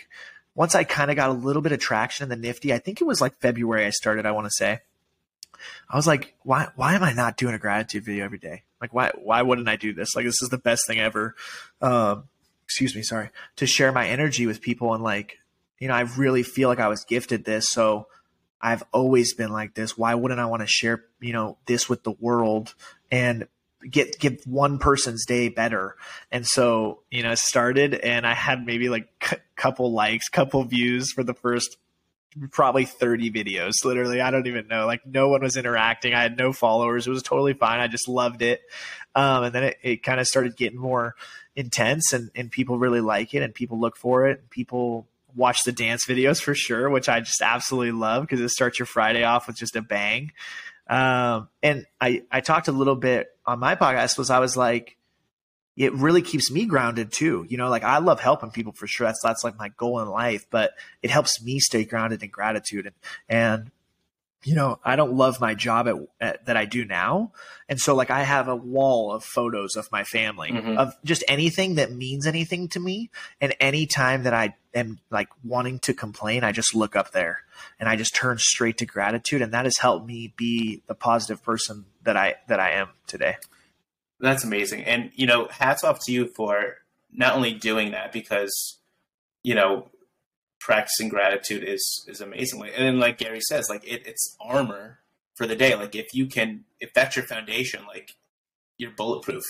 once I kind of got a little bit of traction in the nifty, I think it was like February I started, I want to say. I was like, why why am I not doing a gratitude video every day? Like why why wouldn't I do this? Like this is the best thing ever. Um, excuse me, sorry. To share my energy with people and like, you know, I really feel like I was gifted this. So I've always been like this. Why wouldn't I want to share, you know, this with the world and get give one person's day better? And so, you know, I started and I had maybe like a couple likes, couple views for the first probably 30 videos literally. I don't even know. Like no one was interacting. I had no followers. It was totally fine. I just loved it. Um, and then it, it kind of started getting more intense and, and people really like it and people look for it. People watch the dance videos for sure, which I just absolutely love because it starts your Friday off with just a bang. Um, and I, I talked a little bit on my podcast was I was like, it really keeps me grounded too. You know, like I love helping people for sure. That's that's like my goal in life, but it helps me stay grounded in gratitude and and you know, I don't love my job at, at, that I do now. And so like I have a wall of photos of my family mm-hmm. of just anything that means anything to me. And anytime that I am like wanting to complain, I just look up there and I just turn straight to gratitude. And that has helped me be the positive person that I, that I am today. That's amazing. And, you know, hats off to you for not only doing that because, you know, practicing gratitude is is amazing. And then, like Gary says, like it, it's armor for the day. Like if you can, if that's your foundation, like you're bulletproof,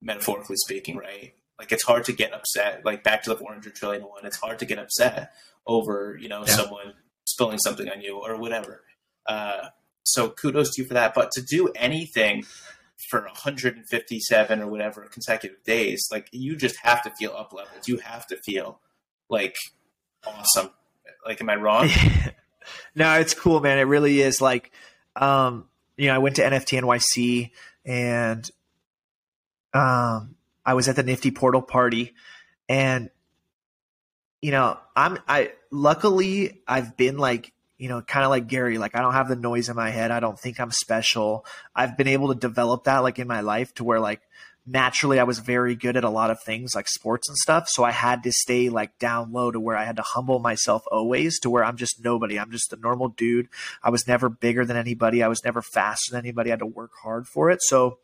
metaphorically speaking, right? Like it's hard to get upset. Like back to the 400 trillion one, it's hard to get upset over you know yeah. someone spilling something on you or whatever. Uh, so kudos to you for that. But to do anything for 157 or whatever consecutive days, like you just have to feel up leveled. You have to feel like awesome. Like, am I wrong? no, it's cool, man. It really is. Like, um, you know, I went to NFT NYC and um, I was at the Nifty Portal party, and you know, I'm I luckily I've been like you know, kind of like Gary, like I don't have the noise in my head. I don't think I'm special. I've been able to develop that like in my life to where like naturally I was very good at a lot of things like sports and stuff. So I had to stay like down low to where I had to humble myself always to where I'm just nobody. I'm just a normal dude. I was never bigger than anybody. I was never faster than anybody. I had to work hard for it. So,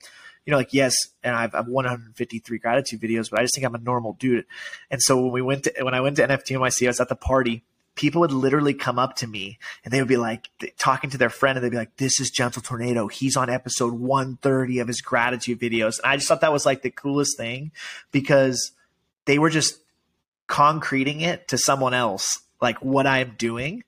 you know, like, yes, and I've, I've 153 gratitude videos, but I just think I'm a normal dude. And so when we went to, when I went to NFT NYC, I was at the party people would literally come up to me and they would be like talking to their friend and they'd be like, This is Gentle Tornado. He's on episode 130 of his gratitude videos. And I just thought that was like the coolest thing because they were just concreting it to someone else, like what I'm doing.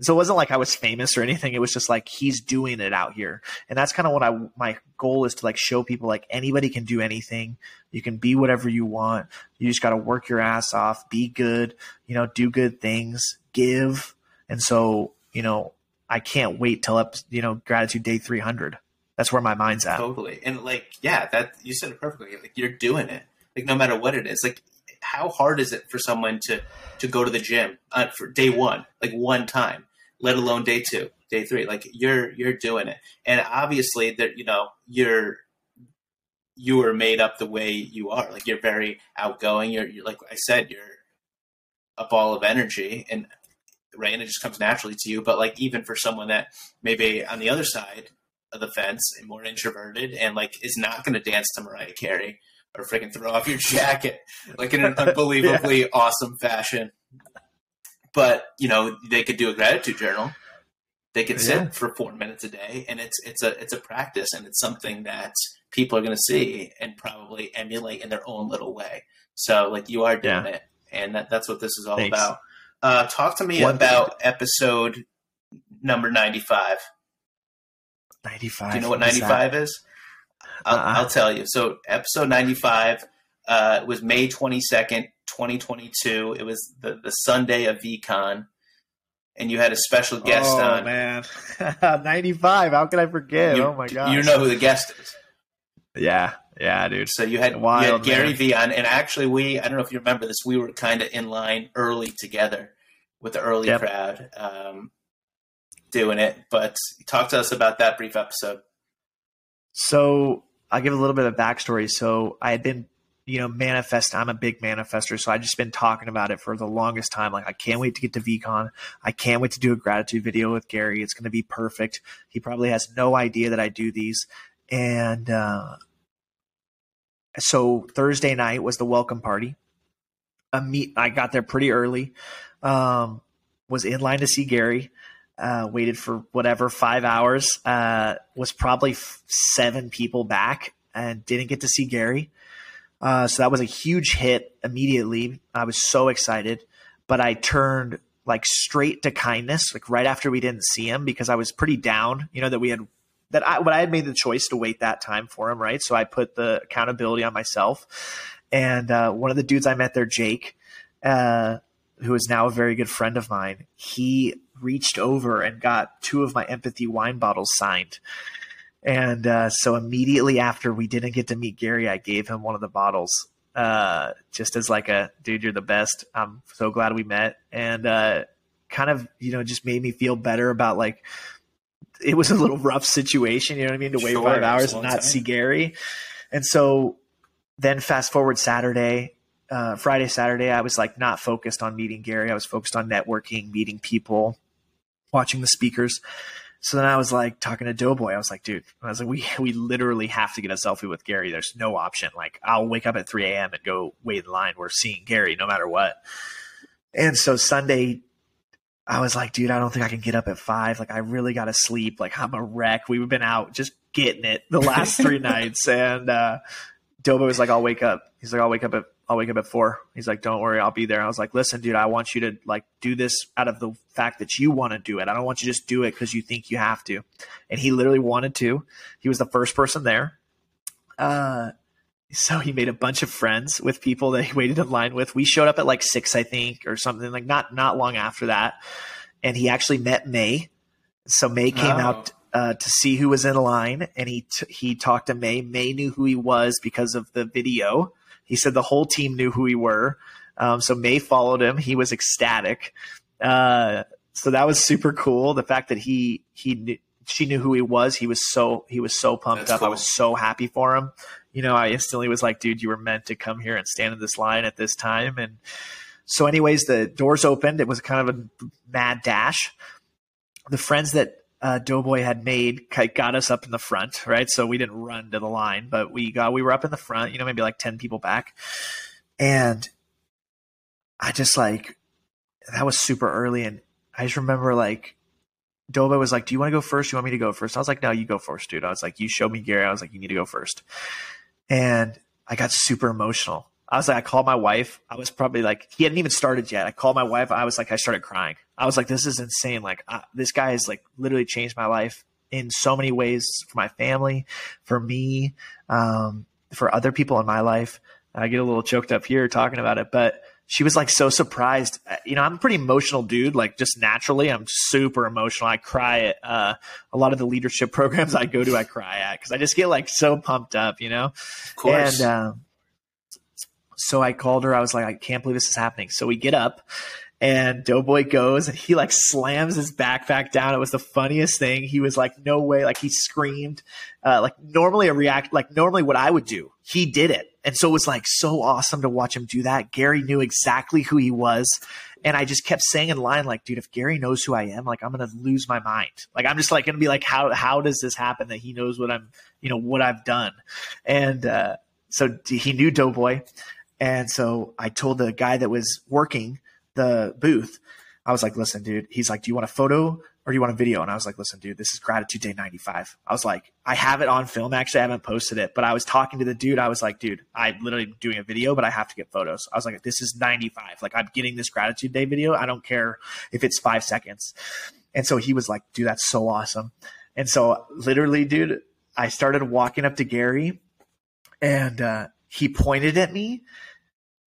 So it wasn't like I was famous or anything. It was just like he's doing it out here. And that's kind of what I my goal is to like show people like anybody can do anything. You can be whatever you want. You just got to work your ass off, be good, you know, do good things, give. And so, you know, I can't wait till up, you know, gratitude day 300. that's where my mind's at. Totally. And like, yeah, that you said it perfectly. Like you're doing it. Like no matter what it is. Like how hard is it for someone to to go to the gym uh, for day one, like one time, let alone day two, day three? Like you're you're doing it, and obviously that you know you're you are made up the way you are. Like you're very outgoing. You're, you're like I said, you're a ball of energy, and right, and it just comes naturally to you. But like even for someone that maybe on the other side of the fence and more introverted and like is not going to dance to Mariah Carey or freaking throw off your jacket like in an unbelievably yeah. awesome fashion. But you know they could do a gratitude journal. They could sit yeah. for four minutes a day, and it's it's a it's a practice, and it's something that people are going to see and probably emulate in their own little way. So like you are doing yeah. it, and that, that's what this is all Thanks. about. Uh, talk to me One about thing. episode number ninety five. 95. Do you know what 95 is? I'll, uh-uh. I'll, tell you. So, episode 95 uh, it was May 22nd, 2022. It was the, the Sunday of VeeCon. And you had a special guest oh, on. man. 95. How can I forget? You, oh, my God. You know who the guest is. Yeah. Yeah, dude. So you had, Wild, you had GaryVee on. And actually, we, I don't know if you remember this, we were kind of in line early together with the early yep. crowd. Um, doing it. But talk to us about that brief episode. So I'll give a little bit of backstory. So I had been, you know, manifest. I'm a big manifester, so I just been talking about it for the longest time. Like I can't wait to get to VeeCon. I can't wait to do a gratitude video with Gary. It's going to be perfect. He probably has no idea that I do these, and uh, so Thursday night was the welcome party. A meet. I got there pretty early. Um, was in line to see Gary uh, waited for whatever five hours. Uh, was probably f- seven people back and didn't get to see Gary. Uh, so that was a huge hit immediately. I was so excited, but I turned like straight to kindness, like right after we didn't see him because I was pretty down. You know that we had that I, but I had made the choice to wait that time for him, right? So I put the accountability on myself. And uh, one of the dudes I met there, Jake, uh, who is now a very good friend of mine, he reached over and got two of my empathy wine bottles signed. And uh, so immediately after we didn't get to meet Gary, I gave him one of the bottles uh, just as like a dude, you're the best. I'm so glad we met. And uh, kind of, you know, just made me feel better about like, it was a little rough situation, you know what I mean? To wait sure, five hours and not time. see Gary. And so then fast forward Saturday, uh, Friday, Saturday, I was like not focused on meeting Gary. I was focused on networking, meeting people, watching the speakers. So then I was like talking to Doughboy. I was like, dude, I was like, we we literally have to get a selfie with Gary. There's no option. Like I'll wake up at 3 a.m. and go wait in line. We're seeing Gary no matter what. And so Sunday, I was like, dude, I don't think I can get up at five. Like I really got to sleep. Like I'm a wreck. We've been out just getting it the last three nights. And uh, Doughboy was like, I'll wake up. He's like, I'll wake up at I'll wake up at four. He's like, don't worry, I'll be there. I was like, listen, dude, I want you to like do this out of the fact that you want to do it. I don't want you to just do it because you think you have to. And he literally wanted to. He was the first person there. Uh, so he made a bunch of friends with people that he waited in line with. We showed up at like six, I think, or something like not not long after that. And he actually met May. So May came oh. out uh, to see who was in line, and he t- he talked to May. May knew who he was because of the video he said the whole team knew who we were. Um, so May followed him. He was ecstatic. Uh, so that was super cool. The fact that he he knew, she knew who he was. He was so he was so pumped That's up. Cool. I was so happy for him. You know, I instantly was like, dude, you were meant to come here and stand in this line at this time. And so, anyways, the doors opened. It was kind of a mad dash. The friends that uh, Doughboy had made got us up in the front, right? So we didn't run to the line, but we got we were up in the front, you know, maybe like ten people back, and I just like that was super early, and I just remember like Doughboy was like, "Do you want to go first? You want me to go first? I was like, "No, you go first, dude." I was like, "You showed me Gary." I was like, "You need to go first. and I got super emotional. I was like, I called my wife. I was probably like, he hadn't even started yet. I called my wife. I was like, I started crying. I was like, this is insane. Like, uh, this guy has like literally changed my life in so many ways for my family, for me, um, for other people in my life. I get a little choked up here talking about it, but she was like so surprised. Uh, you know, I'm a pretty emotional dude, like just naturally. I'm super emotional. I cry at uh, a lot of the leadership programs I go to, I cry at because I just get like so pumped up, you know? Of course. And um, so I called her. I was like, I can't believe this is happening. So we get up and Doughboy goes and he like slams his backpack down. It was the funniest thing. He was like, no way. Like he screamed. Uh, like normally a react, like normally what I would do, he did it. And so it was like so awesome to watch him do that. Gary knew exactly who he was. And I just kept saying in line, like, dude, if Gary knows who I am, like, I'm to lose my mind. Like, I'm just like to be like, how, how does this happen that he knows what I'm, you know, what I've done? And, uh, so he knew Doughboy. And so I told the guy that was working the booth, I was like, listen, dude, he's like, do you want a photo or do you want a video? And I was like, listen, dude, this is gratitude day 95. I was like, I have it on film. Actually, I haven't posted it, but I was talking to the dude. I was like, dude, I'm literally doing a video, but I have to get photos. I was like, this is 95. Like I'm getting this gratitude day video. I don't care if it's five seconds. And so he was like, dude, that's so awesome. And so literally, dude, I started walking up to Gary and, uh, he pointed at me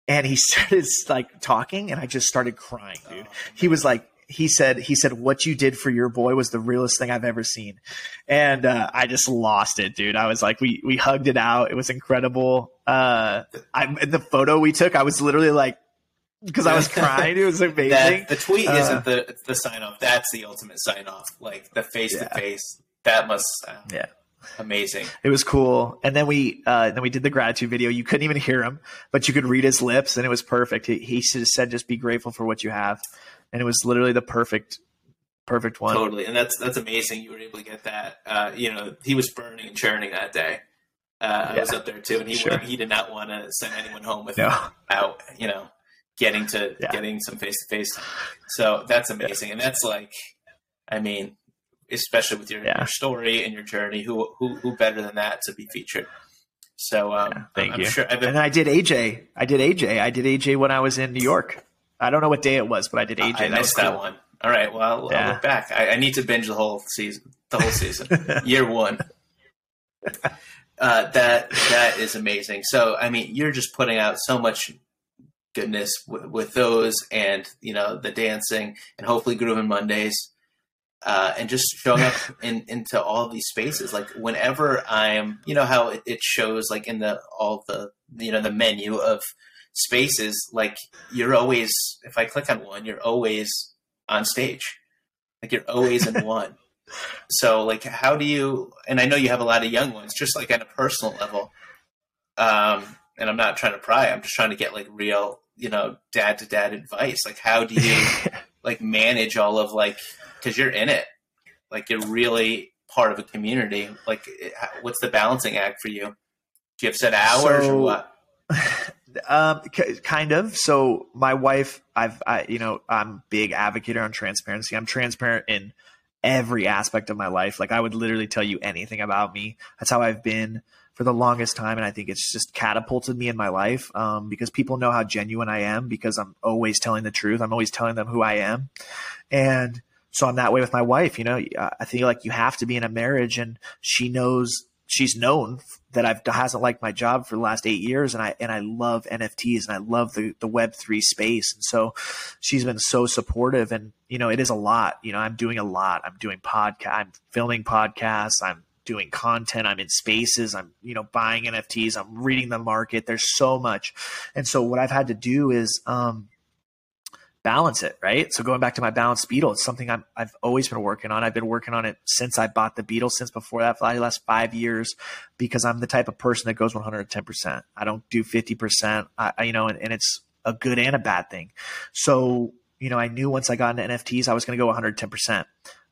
and he started like talking and I just started crying, dude. Oh, he was like, he said he said what you did for your boy was the realest thing I've ever seen, and uh, I just lost it, dude. I was like, we we hugged it out. It was incredible. Uh, I the photo we took, I was literally like, because I was crying. It was amazing. That, the tweet uh, isn't the the sign off. That's the ultimate sign off. Like the face to face. That must. Uh, yeah amazing it was cool and then we uh, then we did the gratitude video you couldn't even hear him but you could read his lips and it was perfect he, he said just be grateful for what you have and it was literally the perfect perfect one. Totally, and that's that's amazing. You were able to get that. Uh, you know, he was burning and churning that day. Uh, yeah, I was up there too, and he sure. he did not want to send anyone home without no. you know getting to yeah. getting some face to face. So that's amazing, yeah. and that's like, I mean, especially with your, your, story and your journey, who who who better than that to be featured? So um, thank I'm you. Sure been- and I did AJ. I did AJ. I did AJ when I was in New York. I don't know what day it was, but I did AJ. I that missed cool. that one. All right. Well, I'll, yeah. I'll look back. I, I, need to binge the whole season. The whole season, year one. Uh, that that is amazing. So, I mean, you're just putting out so much goodness w- with those, and you know, the dancing, and hopefully Grooving Mondays, uh, and just showing up in, into all these spaces. Like whenever I'm, you know, how it, it shows like in the all the you know the menu of spaces, like you're always, if I click on one, you're always on stage. Like you're always in one. So like, how do you, and I know you have a lot of young ones, just like on a personal level. Um, and I'm not trying to pry, I'm just trying to get like real, you know, dad to dad advice. Like, how do you like manage all of like, cause you're in it, like you're really part of a community. Like, what's the balancing act for you? Do you have set hours so, or what? Um, kind of. So my wife, I've, I, you know, I'm big advocate on transparency. I'm transparent in every aspect of my life. Like I would literally tell you anything about me. That's how I've been for the longest time, and I think it's just catapulted me in my life um, because people know how genuine I am because I'm always telling the truth. I'm always telling them who I am, and so I'm that way with my wife. You know, I feel like you have to be in a marriage, and she knows she's known that I've hasn't liked my job for the last eight years, and I and I love NFTs and I love the the Web three space, and so she's been so supportive. And you know, it is a lot. You know, I'm doing a lot. I'm doing podcast. I'm filming podcasts. I'm doing content. I'm in spaces. I'm you know buying NFTs. I'm reading the market. There's so much, and so what I've had to do is um, balance it, right? So going back to my balanced Beetle, it's something i have always been working on. I've been working on it since I bought the Beetle, since before that, for the last five years, because I'm the type of person that goes 110%. I don't do 50%, I, you know, and, and it's a good and a bad thing. So, you know, I knew once I got into NFTs, I was going to go 110%.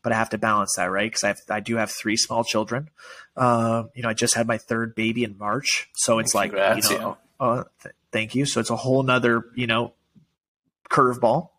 But I have to balance that, right? Because I, I do have three small children. Uh, you know, I just had my third baby in March, so it's like, you know, yeah. uh, th- thank you. So it's a whole nother, you know, curveball.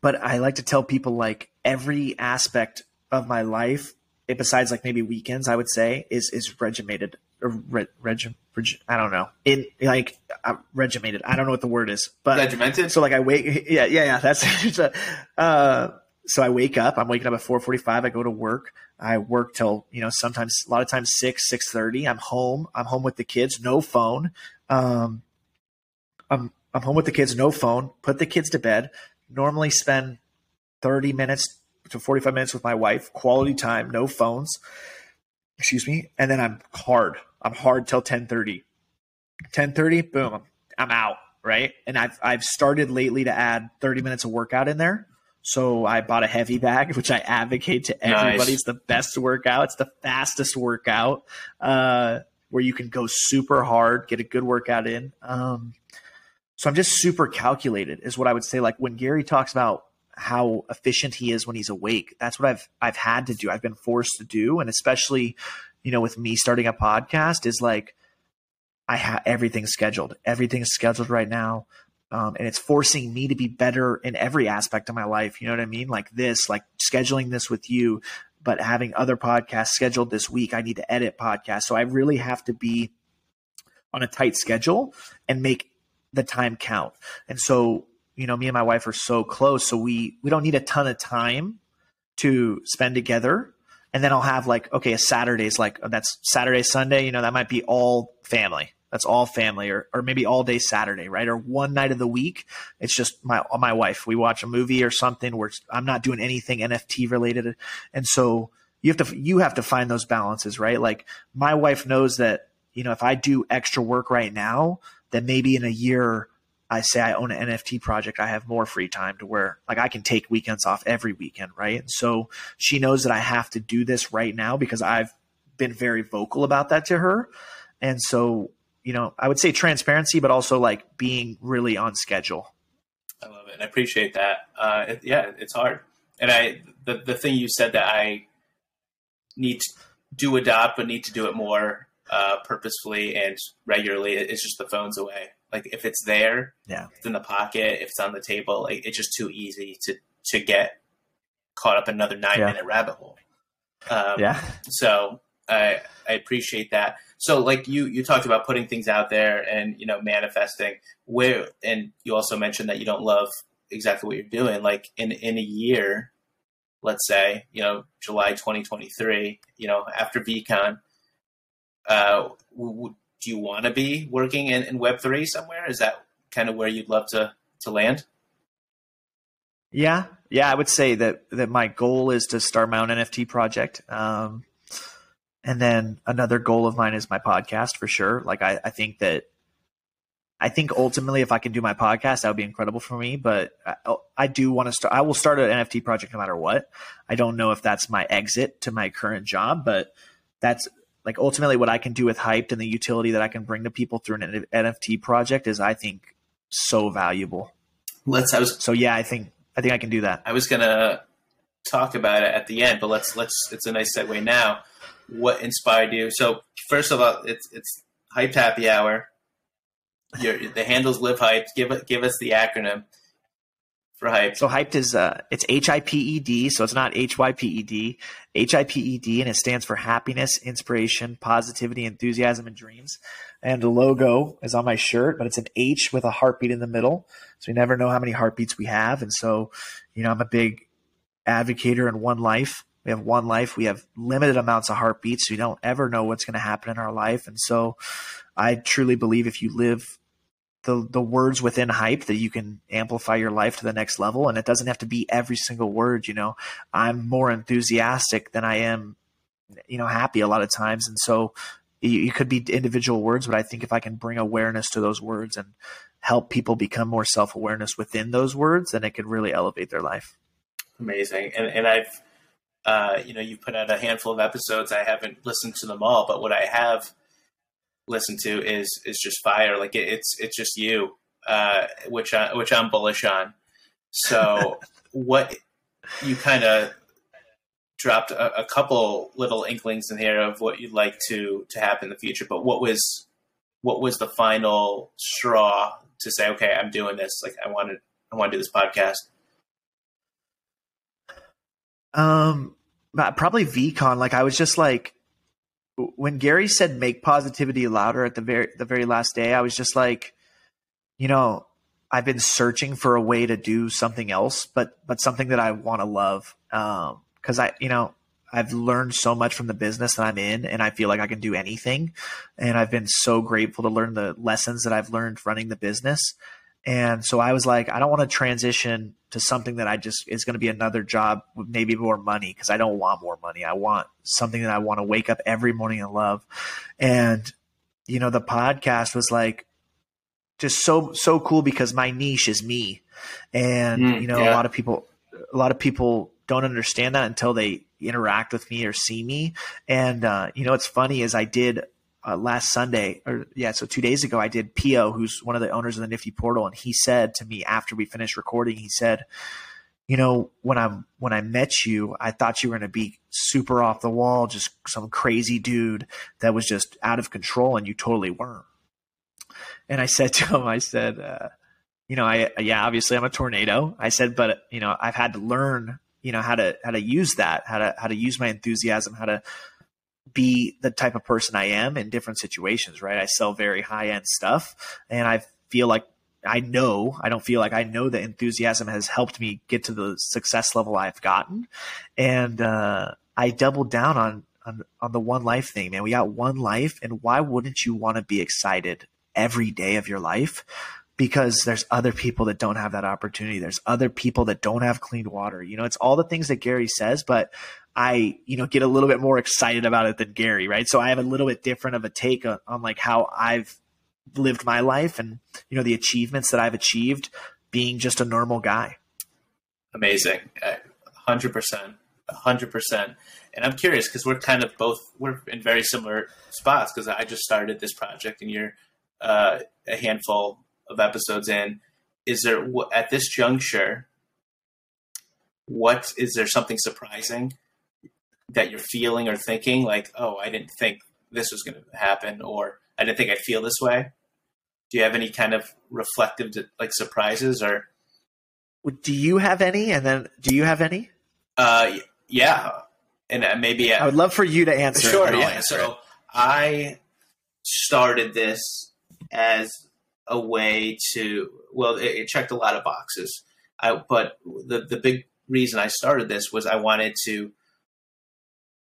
But I like to tell people like every aspect of my life, besides like maybe weekends, I would say is is regimented or reg, reg, reg I don't know in like uh, regimented. I don't know what the word is, but regimented. So like I wake, yeah, yeah, yeah. That's uh, so I wake up. I'm waking up at 4:45. I go to work. I work till you know sometimes a lot of times six six thirty. I'm home. I'm home with the kids. No phone. Um, I'm I'm home with the kids, no phone, put the kids to bed, normally spend 30 minutes to 45 minutes with my wife, quality time, no phones. Excuse me. And then I'm hard. I'm hard till 1030. 1030, boom, I'm out. Right. And I've I've started lately to add 30 minutes of workout in there. So I bought a heavy bag, which I advocate to everybody. Nice. It's the best workout. It's the fastest workout uh, where you can go super hard, get a good workout in. Um, so I'm just super calculated, is what I would say. Like when Gary talks about how efficient he is when he's awake, that's what I've I've had to do. I've been forced to do, and especially, you know, with me starting a podcast, is like I have everything scheduled. Everything's scheduled right now. Um, and it's forcing me to be better in every aspect of my life. You know what I mean? Like this, like scheduling this with you, but having other podcasts scheduled this week. I need to edit podcasts. So I really have to be on a tight schedule and make the time count. And so, you know, me and my wife are so close. So we, we don't need a ton of time to spend together. And then I'll have like, okay, a Saturday's like, oh, that's Saturday, Sunday, you know, that might be all family that's all family or, or maybe all day Saturday, right? Or one night of the week. It's just my, my wife. We watch a movie or something where I'm not doing anything NFT related. And so you have to, you have to find those balances, right? Like my wife knows that, you know, if I do extra work right now, then maybe in a year, I say I own an NFT project, I have more free time to where like I can take weekends off every weekend, right? And so she knows that I have to do this right now because I've been very vocal about that to her. And so you know, I would say transparency, but also like being really on schedule. I love it. And I appreciate that. Uh, it, yeah, it's hard. And I, the, the thing you said that I need to do adopt, but need to do it more uh, purposefully and regularly It's just the phone's away. Like if it's there, yeah, it's in the pocket, if it's on the table, like, it's just too easy to, to get caught up another nine yeah. minute rabbit hole. Um, yeah. So I, I appreciate that. So like you you talked about putting things out there and you know manifesting where and you also mentioned that you don't love exactly what you're doing like in in a year let's say you know July 2023 you know after VeeCon uh w- do you want to be working in, in web3 somewhere is that kind of where you'd love to to land yeah yeah I would say that that my goal is to start my own NFT project um and then another goal of mine is my podcast for sure. Like I, I think that I think ultimately, if I can do my podcast, that would be incredible for me. But I, I do want to start. I will start an NFT project no matter what. I don't know if that's my exit to my current job, but that's like ultimately what I can do with Hiped and the utility that I can bring to people through an NFT project is, I think, so valuable. Let's. I was so yeah. I think I think I can do that. I was gonna talk about it at the end, but let's let's. It's a nice segue now what inspired you? So first of all, it's it's Hiped Happy Hour. Your the handles live hiped. Give give us the acronym hiped. So hiped is uh it's H I P E D, so it's not H Y P E D. H I P E D and it stands for happiness, inspiration, positivity, enthusiasm, and dreams. And the logo is on my shirt, but it's an H with a heartbeat in the middle. So we never know how many heartbeats we have. And so, you know, I'm a big advocator in one life we have one life. We have limited amounts of heartbeats. We don't ever know what's going to happen in our life. And so I truly believe if you live the, the words within hype that you can amplify your life to the next level. And it doesn't have to be every single word, you know, I'm more enthusiastic than I am, you know, happy a lot of times. And so you, could be individual words, but I think if I can bring awareness to those words and help people become more self awareness within those words, then it could really elevate their life. Amazing. And, and I've, uh, you know, you've put out a handful of episodes. I haven't listened to them all, but what I have listened to is is just fire. Like it, it's it's just you, uh, which I, which I'm bullish on. So what you kind of dropped a, a, couple little inklings in here of what you'd like to to happen in the future, but what was what was the final straw to say, okay, I'm doing this. Like I wanted I want to do this podcast. Um, probably VeeCon. Like I was just like, when Gary said "make positivity louder" at the very the very last day, I was just like, you know, I've been searching for a way to do something else, but but something that I want to love. Um, Because um, I, you know, I've learned so much from the business that I'm in, and I feel like I can do anything. And I've been so grateful to learn the lessons that I've learned running the business. And so I was like, I don't want to transition to something that I just is going to be another job with maybe more money because I don't want more money. I want something that I want to wake up every morning and love. And you know, the podcast was like just so so cool because my niche is me. And mm, you know, yeah. a lot of people a lot of people don't understand that until they interact with me or see me. And uh, you know, what's funny is I did uh, last Sunday, or yeah, so two days ago, I did Pio, who's one of the owners of the Nifty Portal, and he said to me after we finished recording, he said, "You know, when I'm when I met you, I thought you were going to be super off the wall, just some crazy dude that was just out of control, and you totally weren't." And I said to him, I said, uh, "You know, I yeah, obviously I'm a tornado." I said, "But you know, I've had to learn." You know how to how to use that, how to how to use my enthusiasm, how to be the type of person I am in different situations, right? I sell very high end stuff and I feel like I know, I don't feel like I know that enthusiasm has helped me get to the success level I've gotten. And uh, I doubled down on, on on the one life thing, man. We got one life, and why wouldn't you want to be excited every day of your life? Because there's other people that don't have that opportunity. There's other people that don't have clean water. You know, it's all the things that Gary says, but I, you know, get a little bit more excited about it than Gary, right? So I have a little bit different of a take on, on like how I've lived my life and, you know, the achievements that I've achieved being just a normal guy. Amazing. 100%. 100%. And I'm curious because we're kind of both, we're in very similar spots because I just started this project and you're uh, a handful of episodes in. Is there, at this juncture, what is there something surprising that you're feeling or thinking like, oh, I didn't think this was going to happen, or I didn't think I'd feel this way? Do you have any kind of reflective like surprises or? Do you have any? And then, do you have any? Uh, yeah, and uh, maybe I would love for you to answer. Sure, yeah. Answer so it. I started this as a way to well, it, it checked a lot of boxes. I, but the the big reason I started this was I wanted to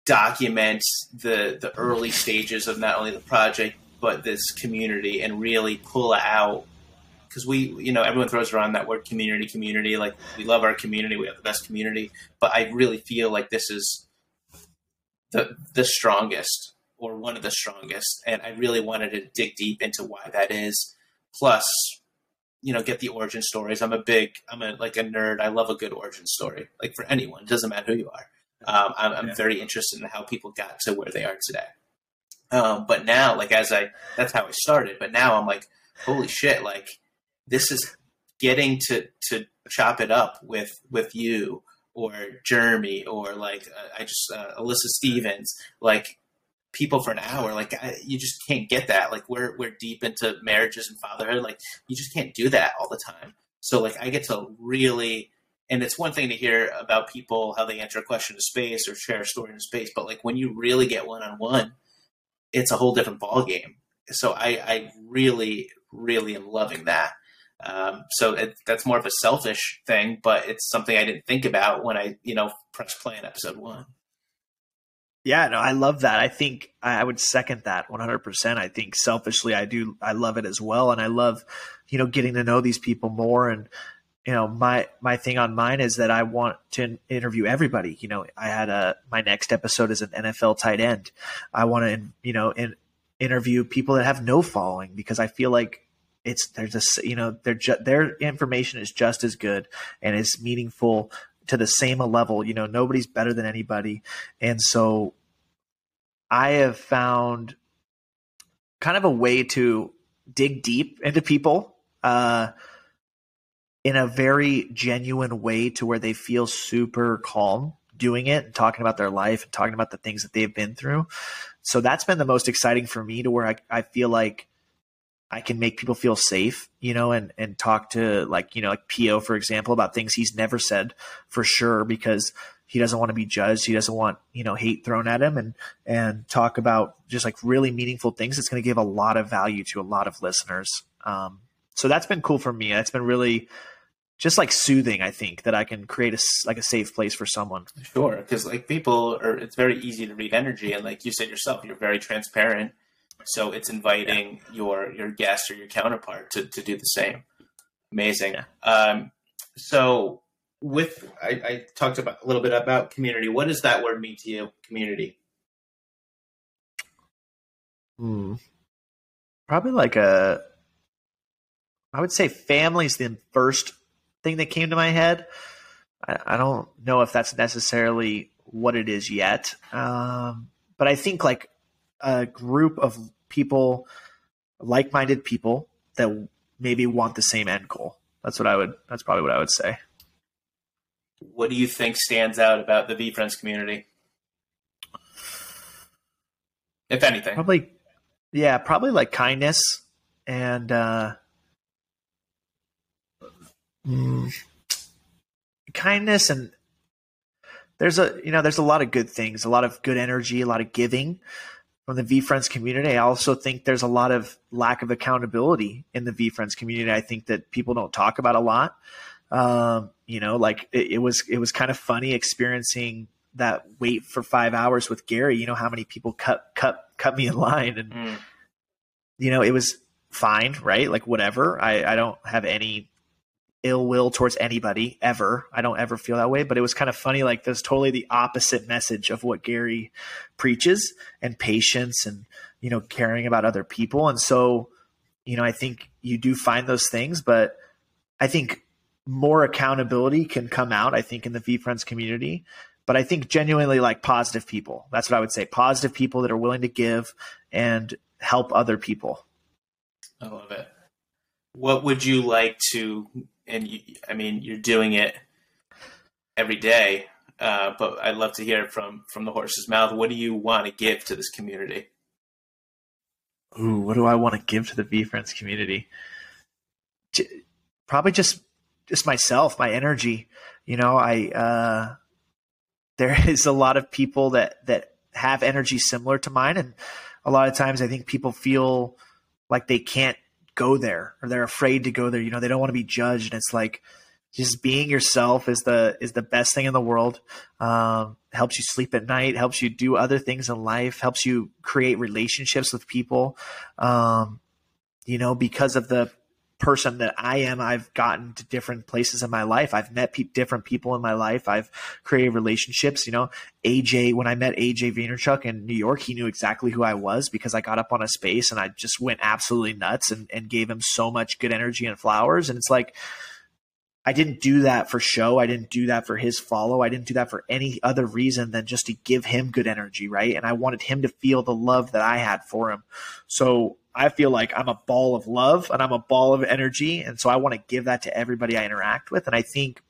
document the the early stages of not only the project but this community and really pull out because we you know everyone throws around that word community community like we love our community we have the best community but i really feel like this is the the strongest or one of the strongest and i really wanted to dig deep into why that is plus you know get the origin stories i'm a big i'm a like a nerd i love a good origin story like for anyone it doesn't matter who you are um, I'm, I'm yeah. very interested in how people got to where they are today. Um, but now, like as I, that's how I started. But now I'm like, holy shit! Like this is getting to to chop it up with with you or Jeremy or like uh, I just uh, Alyssa Stevens, like people for an hour. Like I, you just can't get that. Like we're we're deep into marriages and fatherhood. Like you just can't do that all the time. So like I get to really and it's one thing to hear about people how they answer a question in space or share a story in space, but like when you really get one on one, it's a whole different ball game. So I, I really, really am loving that. Um, so it, that's more of a selfish thing, but it's something I didn't think about when I, you know, press play in episode one. Yeah, no, I love that. I think I would second that 100%. I think selfishly, I do, I love it as well. And I love, you know, getting to know these people more and, you know my my thing on mine is that I want to interview everybody. You know, I had a my next episode is an NFL tight end. I want to you know in, interview people that have no following because I feel like it's there's a you know their their information is just as good and is meaningful to the same level. You know, nobody's better than anybody, and so I have found kind of a way to dig deep into people. Uh, in a very genuine way to where they feel super calm doing it and talking about their life and talking about the things that they've been through. So that's been the most exciting for me to where I, I feel like I can make people feel safe, you know, and, and talk to like, you know, like Pio, for example, about things he's never said for sure because he doesn't want to be judged. He doesn't want, you know, hate thrown at him and, and talk about just like really meaningful things. It's going to give a lot of value to a lot of listeners. Um, so that's been cool for me. That's been really, just like soothing i think that i can create a like a safe place for someone sure because like people are it's very easy to read energy and like you said yourself you're very transparent so it's inviting yeah. your your guest or your counterpart to, to do the same Amazing. Yeah. Um, so with I, I, talked about a little bit about community. What does that word mean to you? Community. Hmm. Probably like a. I would say family is the first thing that came to my head. I, I don't know if that's necessarily what it is yet, um, but I think like a group of people, like-minded people that maybe want the same end goal. That's what I would. That's probably what I would say. What do you think stands out about the VeeFriends community, if anything? Probably, yeah, probably like kindness and uh, mm, kindness and there's a you know there's a lot of good things, a lot of good energy, a lot of giving from the VeeFriends community. I also think there's a lot of lack of accountability in the VeeFriends community. I think that people don't talk about a lot. Um, you know, like it, it, was it was kind of funny experiencing that wait for five hours with Gary. You know how many people cut cut cut me in line, and mm. you know it was fine, right? Like whatever. I I don't have any ill will towards anybody ever. I don't ever feel that way, but it was kind of funny. Like there's totally the opposite message of what Gary preaches and patience and, you know, caring about other people. And so, you know, I think you do find those things, but I think more accountability can come out, I think, in the VeeFriends community. But I think genuinely like positive people. That's what I would say. Positive people that are willing to give and help other people. I love it. What would you like to and you, I mean, you're doing it every day. Uh, but I'd love to hear from from the horse's mouth. What do you want to give to this community? Ooh, what do I want to give to the VeeFriends community? Probably just just myself, my energy. You know, I uh, there is a lot of people that that have energy similar to mine, and a lot of times I think people feel like they can't go there or they're afraid to go there. You know, they don't want to be judged. And it's like just being yourself is the is the best thing in the world. Um, helps you sleep at night, helps you do other things in life, helps you create relationships with people. Um, you know, because of the person that I am, I've gotten to different places in my life. I've met pe- different people in my life. I've created relationships. You know, AJ, when I met AJ Vaynerchuk in New York, he knew exactly who I was because I got up on a space and I just went absolutely nuts and, and gave him so much good energy and flowers. And it's like, I didn't do that for show. I didn't do that for his follow. I didn't do that for any other reason than just to give him good energy, right? And I wanted him to feel the love that I had for him. So I feel like I'm a ball of love and I'm a ball of energy. And so I want to give that to everybody I interact with. And I think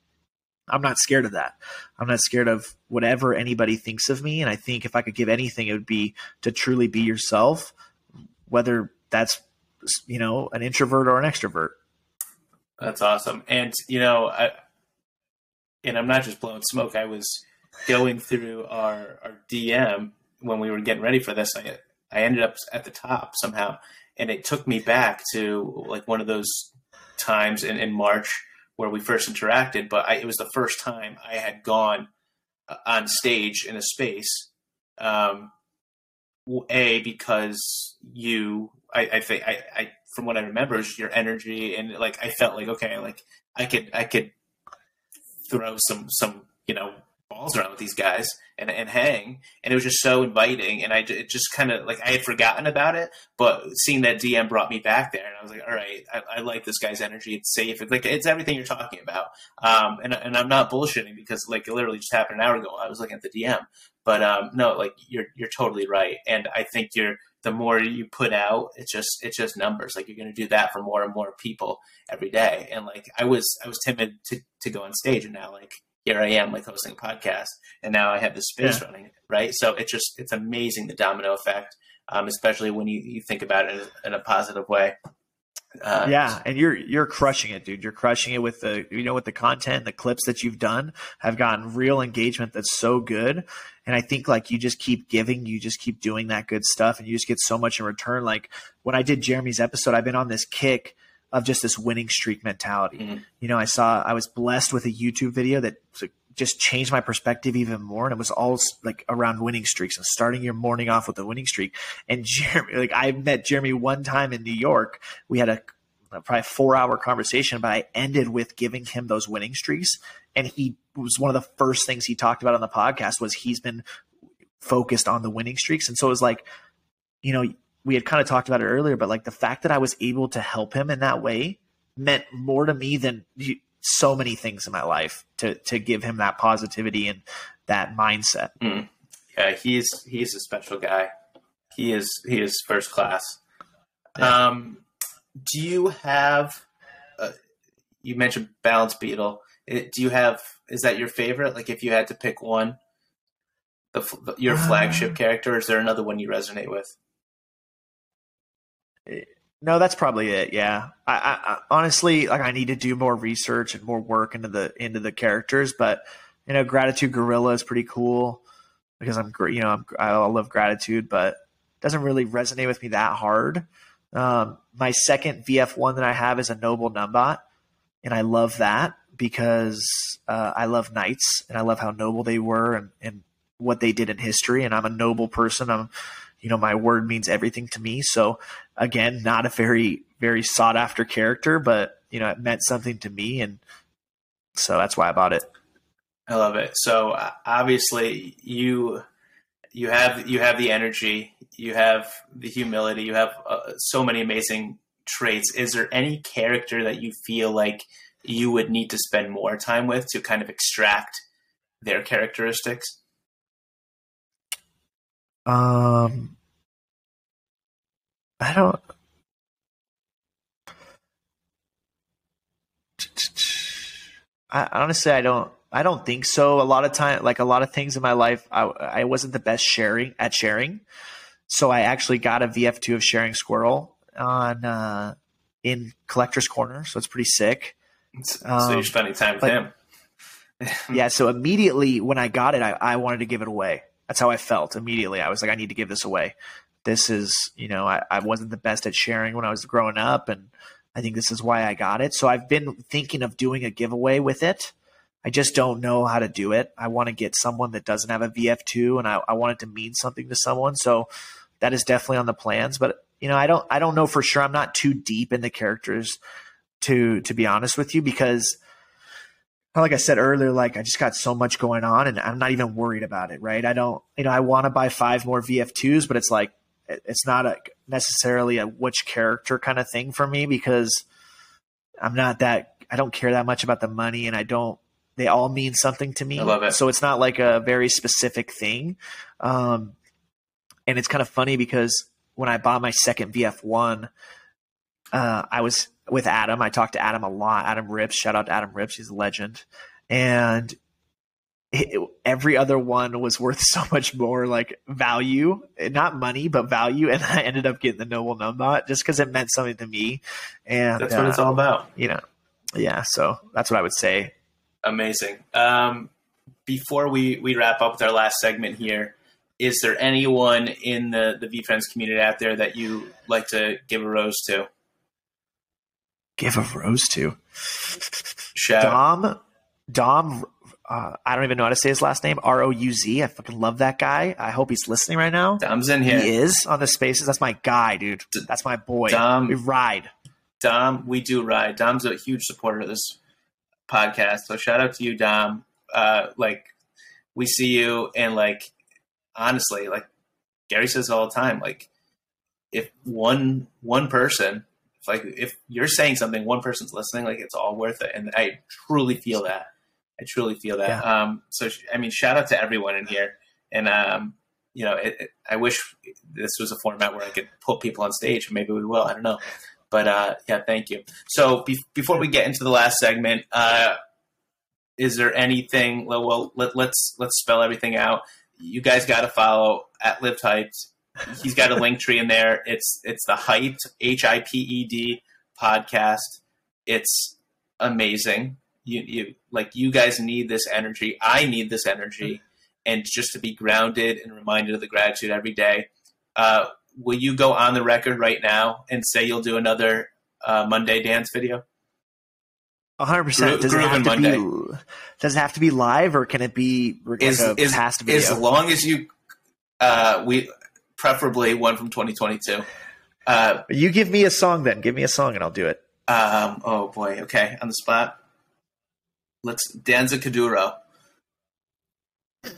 I'm not scared of that. I'm not scared of whatever anybody thinks of me. And I think if I could give anything, it would be to truly be yourself, whether that's, you know, an introvert or an extrovert. That's awesome. And, you know, I, and I'm not just blowing smoke. I was going through our, our DM when we were getting ready for this. I, I ended up at the top somehow, and it took me back to like one of those times in, in March where we first interacted. But I, it was the first time I had gone uh, on stage in a space. Um, a because you, I, I think I, I, from what I remember, is your energy and like I felt like okay, like I could I could throw some some you know balls around with these guys and, and hang. And it was just so inviting. And I it just kind of like I had forgotten about it, but seeing that DM brought me back there. And I was like, all right, I, I like this guy's energy. It's safe. It's like it's everything you're talking about. Um, and and I'm not bullshitting because like it literally just happened an hour ago. I was looking at the DM, but um, no, like you're you're totally right. And I think you're the more you put out, it's just it's just numbers. Like you're going to do that for more and more people every day. And like I was I was timid to to go on stage, and now like here I am like hosting a podcast, and now I have this space yeah. running, right? So it's just it's amazing the domino effect, um, especially when you, you think about it in a positive way. Uh, yeah, and you're you're crushing it, dude. You're crushing it with the you know with the content, the clips that you've done have gotten real engagement that's so good. And I think like you just keep giving, you just keep doing that good stuff, and you just get so much in return. Like when I did Jeremy's episode, I've been on this kick of just this winning streak mentality. Mm-hmm. You know, I saw I was blessed with a YouTube video that just changed my perspective even more, and it was all like around winning streaks and starting your morning off with a winning streak. And Jeremy, like I met Jeremy one time in New York. We had a probably four hour conversation, but I ended with giving him those winning streaks. And he was one of the first things he talked about on the podcast was he's been focused on the winning streaks. And so it was like, you know, we had kind of talked about it earlier, but like the fact that I was able to help him in that way meant more to me than so many things in my life to to give him that positivity and that mindset. Mm. Yeah, he's he's a special guy. He is he is first class. Yeah. Um, do you have? Uh, you mentioned Balance Beetle. do you have? Is that your favorite? Like, if you had to pick one, the, your flagship uh, character, is there another one you resonate with? No, that's probably it. Yeah, I, I, I, honestly like I need to do more research and more work into the into the characters, but you know, gratitude gorilla is pretty cool because I'm you know I'm, I love gratitude, but doesn't really resonate with me that hard. Um, my second VF one that I have is a noble numbot, and I love that because uh, I love knights and I love how noble they were and, and what they did in history. And I'm a noble person. I'm you know, my word means everything to me. So again, not a very, very sought after character, but you know, it meant something to me. And so that's why I bought it. I love it. So obviously you, you have, you have the energy, you have the humility, you have uh, so many amazing traits. Is there any character that you feel like you would need to spend more time with to kind of extract their characteristics? Um, I don't. I honestly, I don't. I don't think so. A lot of time, like a lot of things in my life, I, I wasn't the best sharing at sharing. So I actually got a VF2 of Sharing Squirrel on uh, in Collector's Corner. So it's pretty sick. So um, you're spending time with but, him. yeah. So immediately when I got it, I, I wanted to give it away. That's how I felt immediately. I was like, I need to give this away this is, you know, I, I wasn't the best at sharing when I was growing up, and I think this is why I got it. So I've been thinking of doing a giveaway with it. I just don't know how to do it. I want to get someone that doesn't have a VF2, and I, I want it to mean something to someone. So that is definitely on the plans. But you know, I don't, I don't know for sure. I'm not too deep in the characters to to be honest with you because like I said earlier, like I just got so much going on and I'm not even worried about it, right? I don't, you know, I want to buy five more VF2s, but it's like it's not a necessarily a which character kind of thing for me because I'm not that I don't care that much about the money and I don't they all mean something to me. I love it. So it's not like a very specific thing. Um, and it's kind of funny because when I bought my second VF1, uh, I was with Adam. I talked to Adam a lot. Adam Rips, shout out to Adam Rips, he's a legend. And it, every other one was worth so much more like value, not money, but value. And I ended up getting the Noble Numbot just because it meant something to me. And that's what uh, it's all about. You know, yeah. So that's what I would say. Amazing. Um, before we, we wrap up with our last segment here, is there anyone in the, the VeeFriends community out there that you like to give a rose to? Give a rose to? Shout. Dom, Dom uh, I don't even know how to say his last name. R O U Z. I fucking love that guy. I hope he's listening right now. Dom's in here. He is on the spaces. That's my guy, dude. That's my boy. Dom, we ride. Dom, we do ride. Dom's a huge supporter of this podcast. So shout out to you, Dom. Uh, like we see you, and like honestly, like Gary says all the time, like if one one person, like if you're saying something, one person's listening, like it's all worth it, and I truly feel that. I truly feel that. Yeah. Um, so, I mean, shout out to everyone in here. And, um, you know, it, it, I wish this was a format where I could put people on stage. Maybe we will. I don't know. But uh, yeah, thank you. So be- before we get into the last segment, uh, is there anything? Well, let, let's let's spell everything out. You guys got to follow at Live Hiped. He's got a link tree in there. It's it's the Hiped H I P E D podcast. It's amazing you, you like you guys need this energy. I need this energy, and just to be grounded and reminded of the gratitude every day. Uh, will you go on the record right now and say you'll do another uh, Monday dance video? hundred percent. Does it have to Monday. be? Does it have to be live, or can it be is, like is, past video? As long as you, uh, we preferably one from 2022. Uh, you give me a song, then give me a song, and I'll do it. Um, oh boy. Okay, on the spot. Let's Danza Kuduro. what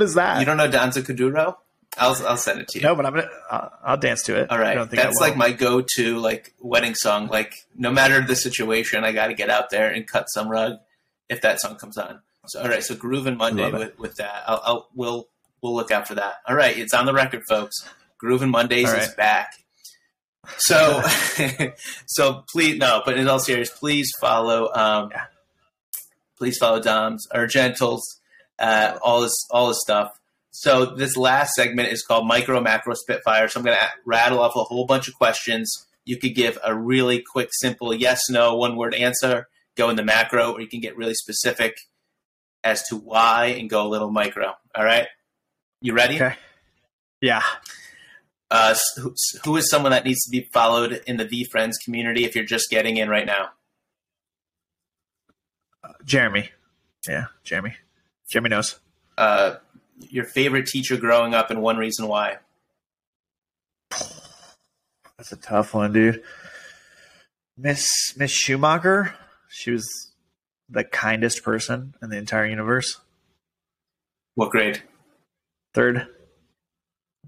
is that? You don't know Danza Kuduro? I'll I'll send it to you. No, but I'm gonna. I'll, I'll dance to it. All right, that's like my go-to like wedding song. Like no matter the situation, I got to get out there and cut some rug if that song comes on. So all right, so Groovin' Monday with, with that. I'll, I'll we'll we'll look out for that. All right, it's on the record, folks. Grooving Mondays right. is back. So so please no, but in all seriousness, please follow. Um. Please follow Dom's or Gentles, uh, all this all this stuff. So this last segment is called Micro Macro Spitfire. So I'm going to rattle off a whole bunch of questions. You could give a really quick, simple yes, no, one word answer, go in the macro, or you can get really specific as to why and go a little micro. All right? You ready? Okay. Yeah. Uh, who, who is someone that needs to be followed in the VeeFriends community if you're just getting in right now? Uh, Jeremy. Yeah, Jeremy. Jeremy knows. Uh, your favorite teacher growing up and one reason why? That's a tough one, dude. Miss Miss Schumacher. She was the kindest person in the entire universe. What grade? Third.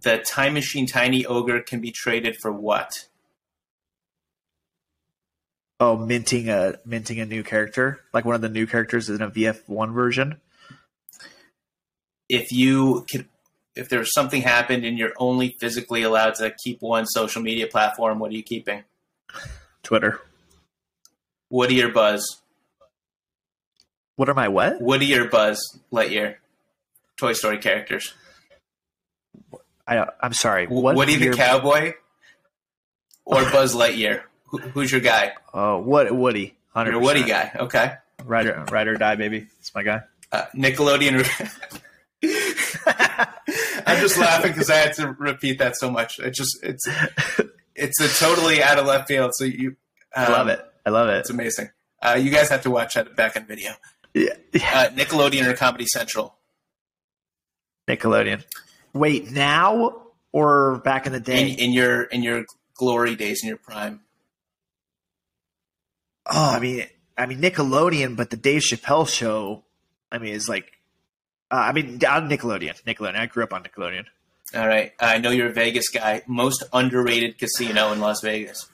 The time machine tiny ogre can be traded for what? Oh, minting a minting a new character, like one of the new characters in a VF one version if you could if there's something happened and you're only physically allowed to keep one social media platform, what are you keeping? Twitter. Woody or Buzz? What are my what? Woody or Buzz Lightyear? Toy Story characters. I, I'm sorry. What Woody the cowboy or Buzz Lightyear? Who, who's your guy? Oh, what Woody? 100%. You're a Woody guy. Okay. Rider, ride or die, baby. It's my guy. Uh, Nickelodeon. I'm just laughing because I had to repeat that so much. It just it's it's a totally out of left field. So you um, I love it. I love it. It's amazing. Uh, you guys have to watch that back in video. Yeah. Uh, Nickelodeon or Comedy Central? Nickelodeon. Wait, now or back in the day? In, in your in your glory days, in your prime. Oh, I mean, I mean Nickelodeon, but the Dave Chappelle show, I mean, is like uh, I mean, on Nickelodeon. Nickelodeon. I grew up on Nickelodeon. All right. I know you're a Vegas guy. Most underrated casino in Las Vegas.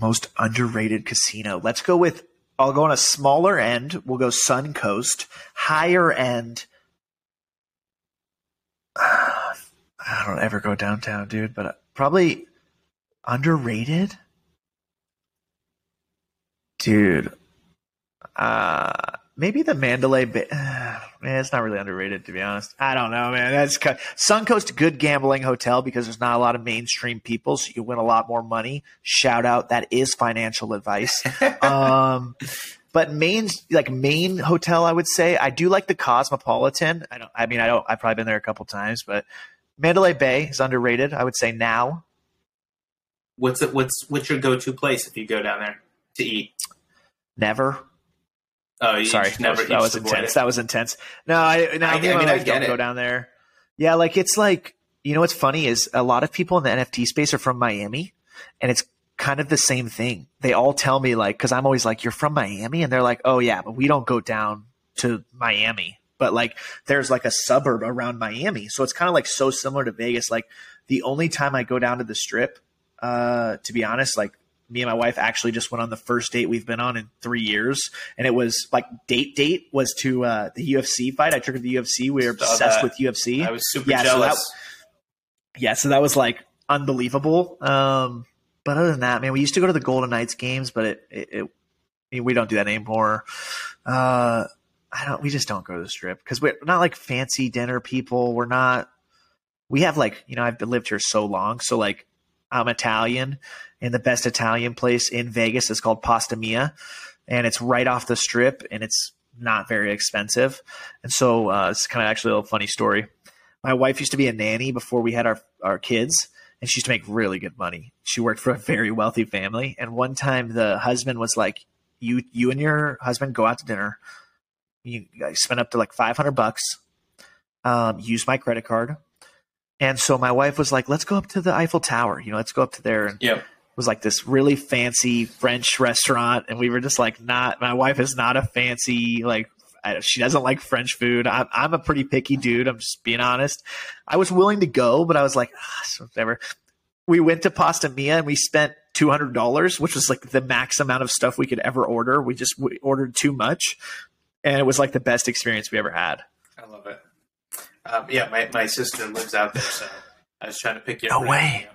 Most underrated casino. Let's go with. I'll go on a smaller end. We'll go Suncoast. Higher end. Uh, I don't ever go downtown, dude, but probably underrated. Dude, uh, maybe the Mandalay Bay. Uh, man, it's not really underrated to be honest. I don't know, man. That's Suncoast, good gambling hotel because there's not a lot of mainstream people, so you win a lot more money. Shout out, that is financial advice. um, but main, like main hotel, I would say I do like the Cosmopolitan. I don't. I mean, I don't. I've probably been there a couple times, but Mandalay Bay is underrated. I would say now. What's it? What's what's your go to place if you go down there to eat? Never. Oh, sorry, never, that was intense. It. That was intense. No, I, no, I, I mean, I don't it. go down there. Yeah, like it's like you know what's funny is a lot of people in the NFT space are from Miami, and it's kind of the same thing. They all tell me like because I'm always like, "You're from Miami," and they're like, "Oh yeah, but we don't go down to Miami." But like, there's like a suburb around Miami, so it's kind of like so similar to Vegas. Like the only time I go down to the Strip, uh, to be honest, like me and my wife actually just went on the first date we've been on in three years, and it was like date date was to uh, the UFC fight. I took her to the UFC. We were obsessed with UFC. I was super yeah, jealous. So that, yeah, so that was like unbelievable. Um, but other than that, man, we used to go to the Golden Knights games, but it, it, it I mean, we don't do that anymore. Uh, I don't. We just don't go to the strip because we're not like fancy dinner people. We're not. We have like you know I've lived here so long, so like I'm Italian, and the best Italian place in Vegas is called Pasta Mia, and it's right off the strip, and it's not very expensive. And so uh, it's kind of actually a little funny story. My wife used to be a nanny before we had our our kids, and she used to make really good money. She worked for a very wealthy family, and one time the husband was like, "You you and your husband go out to dinner. You spend up to like five hundred bucks. Um, use my credit card." And so my wife was like, "Let's go up to the Eiffel Tower. You know, let's go up to there." And yeah. was like this really fancy French restaurant, and we were just like, not. My wife is not a fancy like. She doesn't like French food. I'm, I'm a pretty picky dude. I'm just being honest. I was willing to go, but I was like, ah, whatever. We went to Pasta Mia and we spent two hundred dollars, which was like the max amount of stuff we could ever order. We just we ordered too much, and it was like the best experience we ever had. I love it. Um, yeah, my, my sister lives out there, so I was trying to pick you. Up. No way.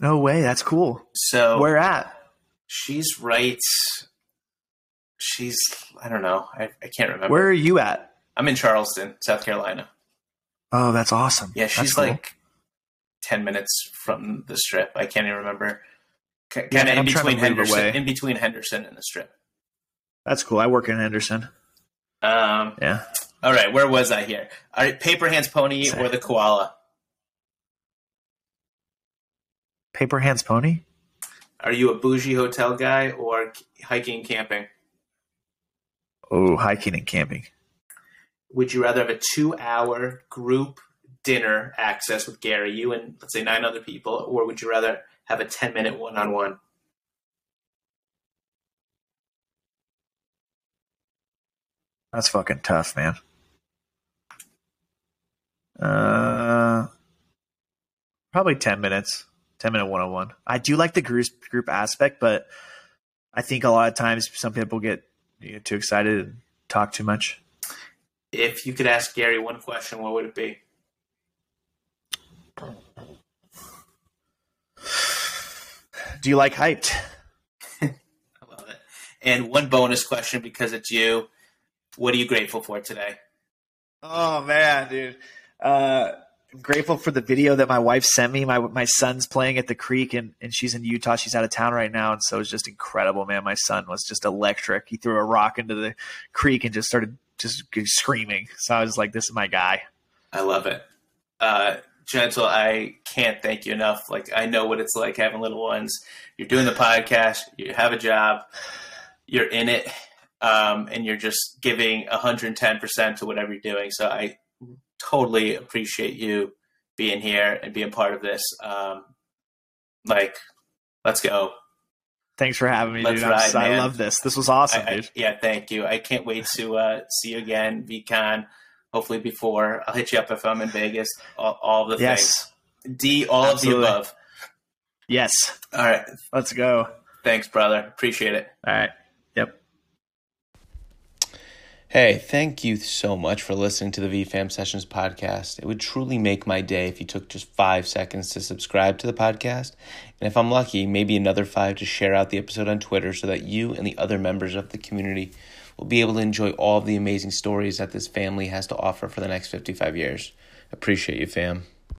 No way. That's cool. So where at? She's right. She's I don't know. I, I can't remember. Where are you at? I'm in Charleston, South Carolina. Oh, that's awesome. Yeah, she's cool. like ten minutes from the strip. I can't even remember. Kind yeah, of in between Henderson, in between Henderson and the strip. That's cool. I work in Henderson. Um, yeah. All right, where was I here? All right, paper hands pony Say. or the koala? Paper hands pony. Are you a bougie hotel guy or hiking and camping? Oh, hiking and camping. Would you rather have a two-hour group dinner access with Gary, you and let's say nine other people, or would you rather have a ten-minute one-on-one? That's fucking tough, man. Uh, probably ten minutes. Ten minute one on one. I do like the group group aspect, but I think a lot of times some people get you know, too excited and talk too much. If you could ask Gary one question, what would it be? Do you like Hiped? I love it. And one bonus question because it's you. What are you grateful for today? Oh man, dude. Uh, I'm grateful for the video that my wife sent me. My my son's playing at the creek and, and she's in Utah. She's out of town right now, and so it's just incredible, man. My son was just electric. He threw a rock into the creek and just started just screaming. So I was like, "This is my guy." I love it, uh, gentle. I can't thank you enough. Like I know what it's like having little ones. You're doing the podcast. You have a job. You're in it, um, and you're just giving 110 percent to whatever you're doing. So I totally appreciate you being here and being part of this. Um, like, let's go. Thanks for having me, let's dude. Ride, I love this. This was awesome, I, dude. I, yeah, thank you. I can't wait to uh, see you again, VeeCon. Hopefully before I'll hit you up if I'm in Vegas. All, all the yes. things. D, all Absolutely. of the above. Yes. All right. Let's go. Thanks, brother. Appreciate it. All right. Hey, thank you so much for listening to the VeeFam Sessions podcast. It would truly make my day if you took just five seconds to subscribe to the podcast. And if I'm lucky, maybe another five to share out the episode on Twitter so that you and the other members of the community will be able to enjoy all of the amazing stories that this family has to offer for the next 55 years. Appreciate you, fam.